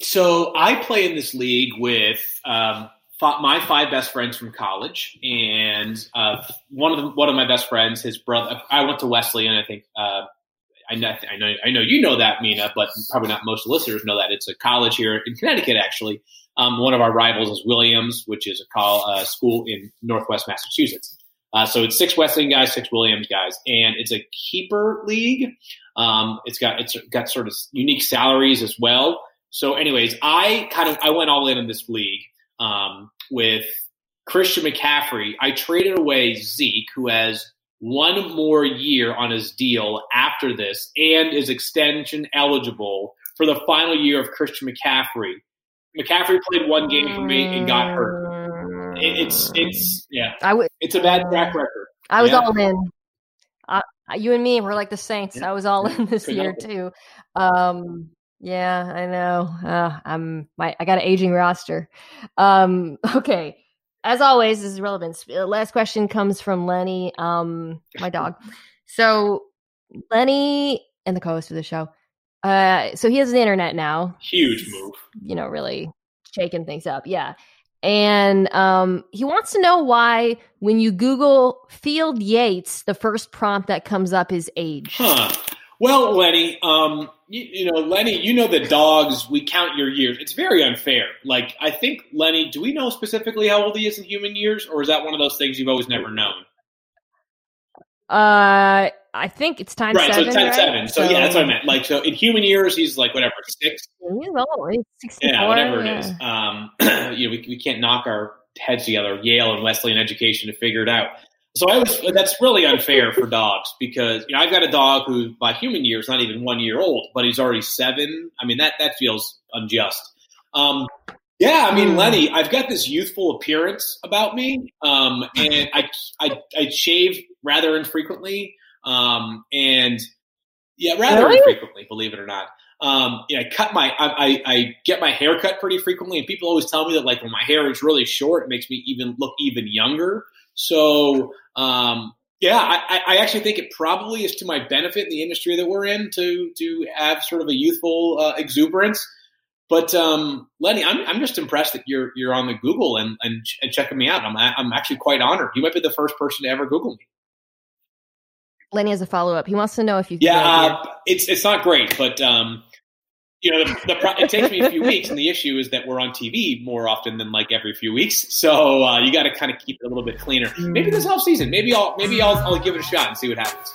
So I play in this league with um, my five best friends from college, and uh, one of them, one of my best friends, his brother. I went to Wesleyan. I think uh, I know, I know, I know you know that, Mina, but probably not most listeners know that it's a college here in Connecticut, actually. Um, one of our rivals is Williams, which is a call, uh, school in Northwest Massachusetts. Uh, so it's six Wesleyan guys, six Williams guys, and it's a keeper league. Um, it's got it's got sort of unique salaries as well. So, anyways, I kind of I went all in in this league um, with Christian McCaffrey. I traded away Zeke, who has one more year on his deal after this, and is extension eligible for the final year of Christian McCaffrey. McCaffrey played one game for me and got hurt. it's it's yeah. I w- it's a bad track record. I was yeah. all in. Uh, you and me were like the Saints. Yeah. I was all in this year too. Um, Yeah, I know. Uh, I'm my I got an aging roster. Um, okay. As always, this is relevant. Uh, Last question comes from Lenny, um, my dog. So Lenny and the co-host of the show. Uh, so he has the internet now. Huge move. You know, really shaking things up. Yeah. And um, he wants to know why, when you Google Field Yates, the first prompt that comes up is age. Huh. Well, Lenny, um, you, you know, Lenny, you know the dogs. We count your years. It's very unfair. Like, I think Lenny. Do we know specifically how old he is in human years, or is that one of those things you've always never known? Uh, I think it's time right. seven. so it's ten right? seven. So, yeah, that's what I meant. Like, so in human years, he's like whatever six. He's old. He's 64. Yeah, whatever yeah. it is. Um, you know, we, we can't knock our heads together, Yale and Wesleyan education, to figure it out. So I was that's really unfair for dogs because you know I've got a dog who by human years not even one year old, but he's already seven. I mean that that feels unjust. Um, yeah, I mean Hmm. Lenny, I've got this youthful appearance about me, um, and I, I I shave rather infrequently, um, and yeah, rather Really? infrequently, believe it or not. Um, yeah, I cut my I, I, I get my hair cut pretty frequently, and people always tell me that like when my hair is really short, it makes me even look even younger. So um, yeah, I, I- I actually think it probably is to my benefit in the industry that we're in to to have sort of a youthful uh, exuberance. But um, Lenny, I'm I'm just impressed that you're you're on the Google and and, and checking me out. I'm I'm actually quite honored. You might be the first person to ever Google me. Lenny has a follow up. He wants to know if you. Yeah, uh, it's it's not great, but um, you know, the, the pro- it takes me a few weeks, and the issue is that we're on TV more often than like every few weeks. So uh, you got to kind of keep it a little bit cleaner. Maybe this off season, maybe I'll maybe I'll, I'll give it a shot and see what happens.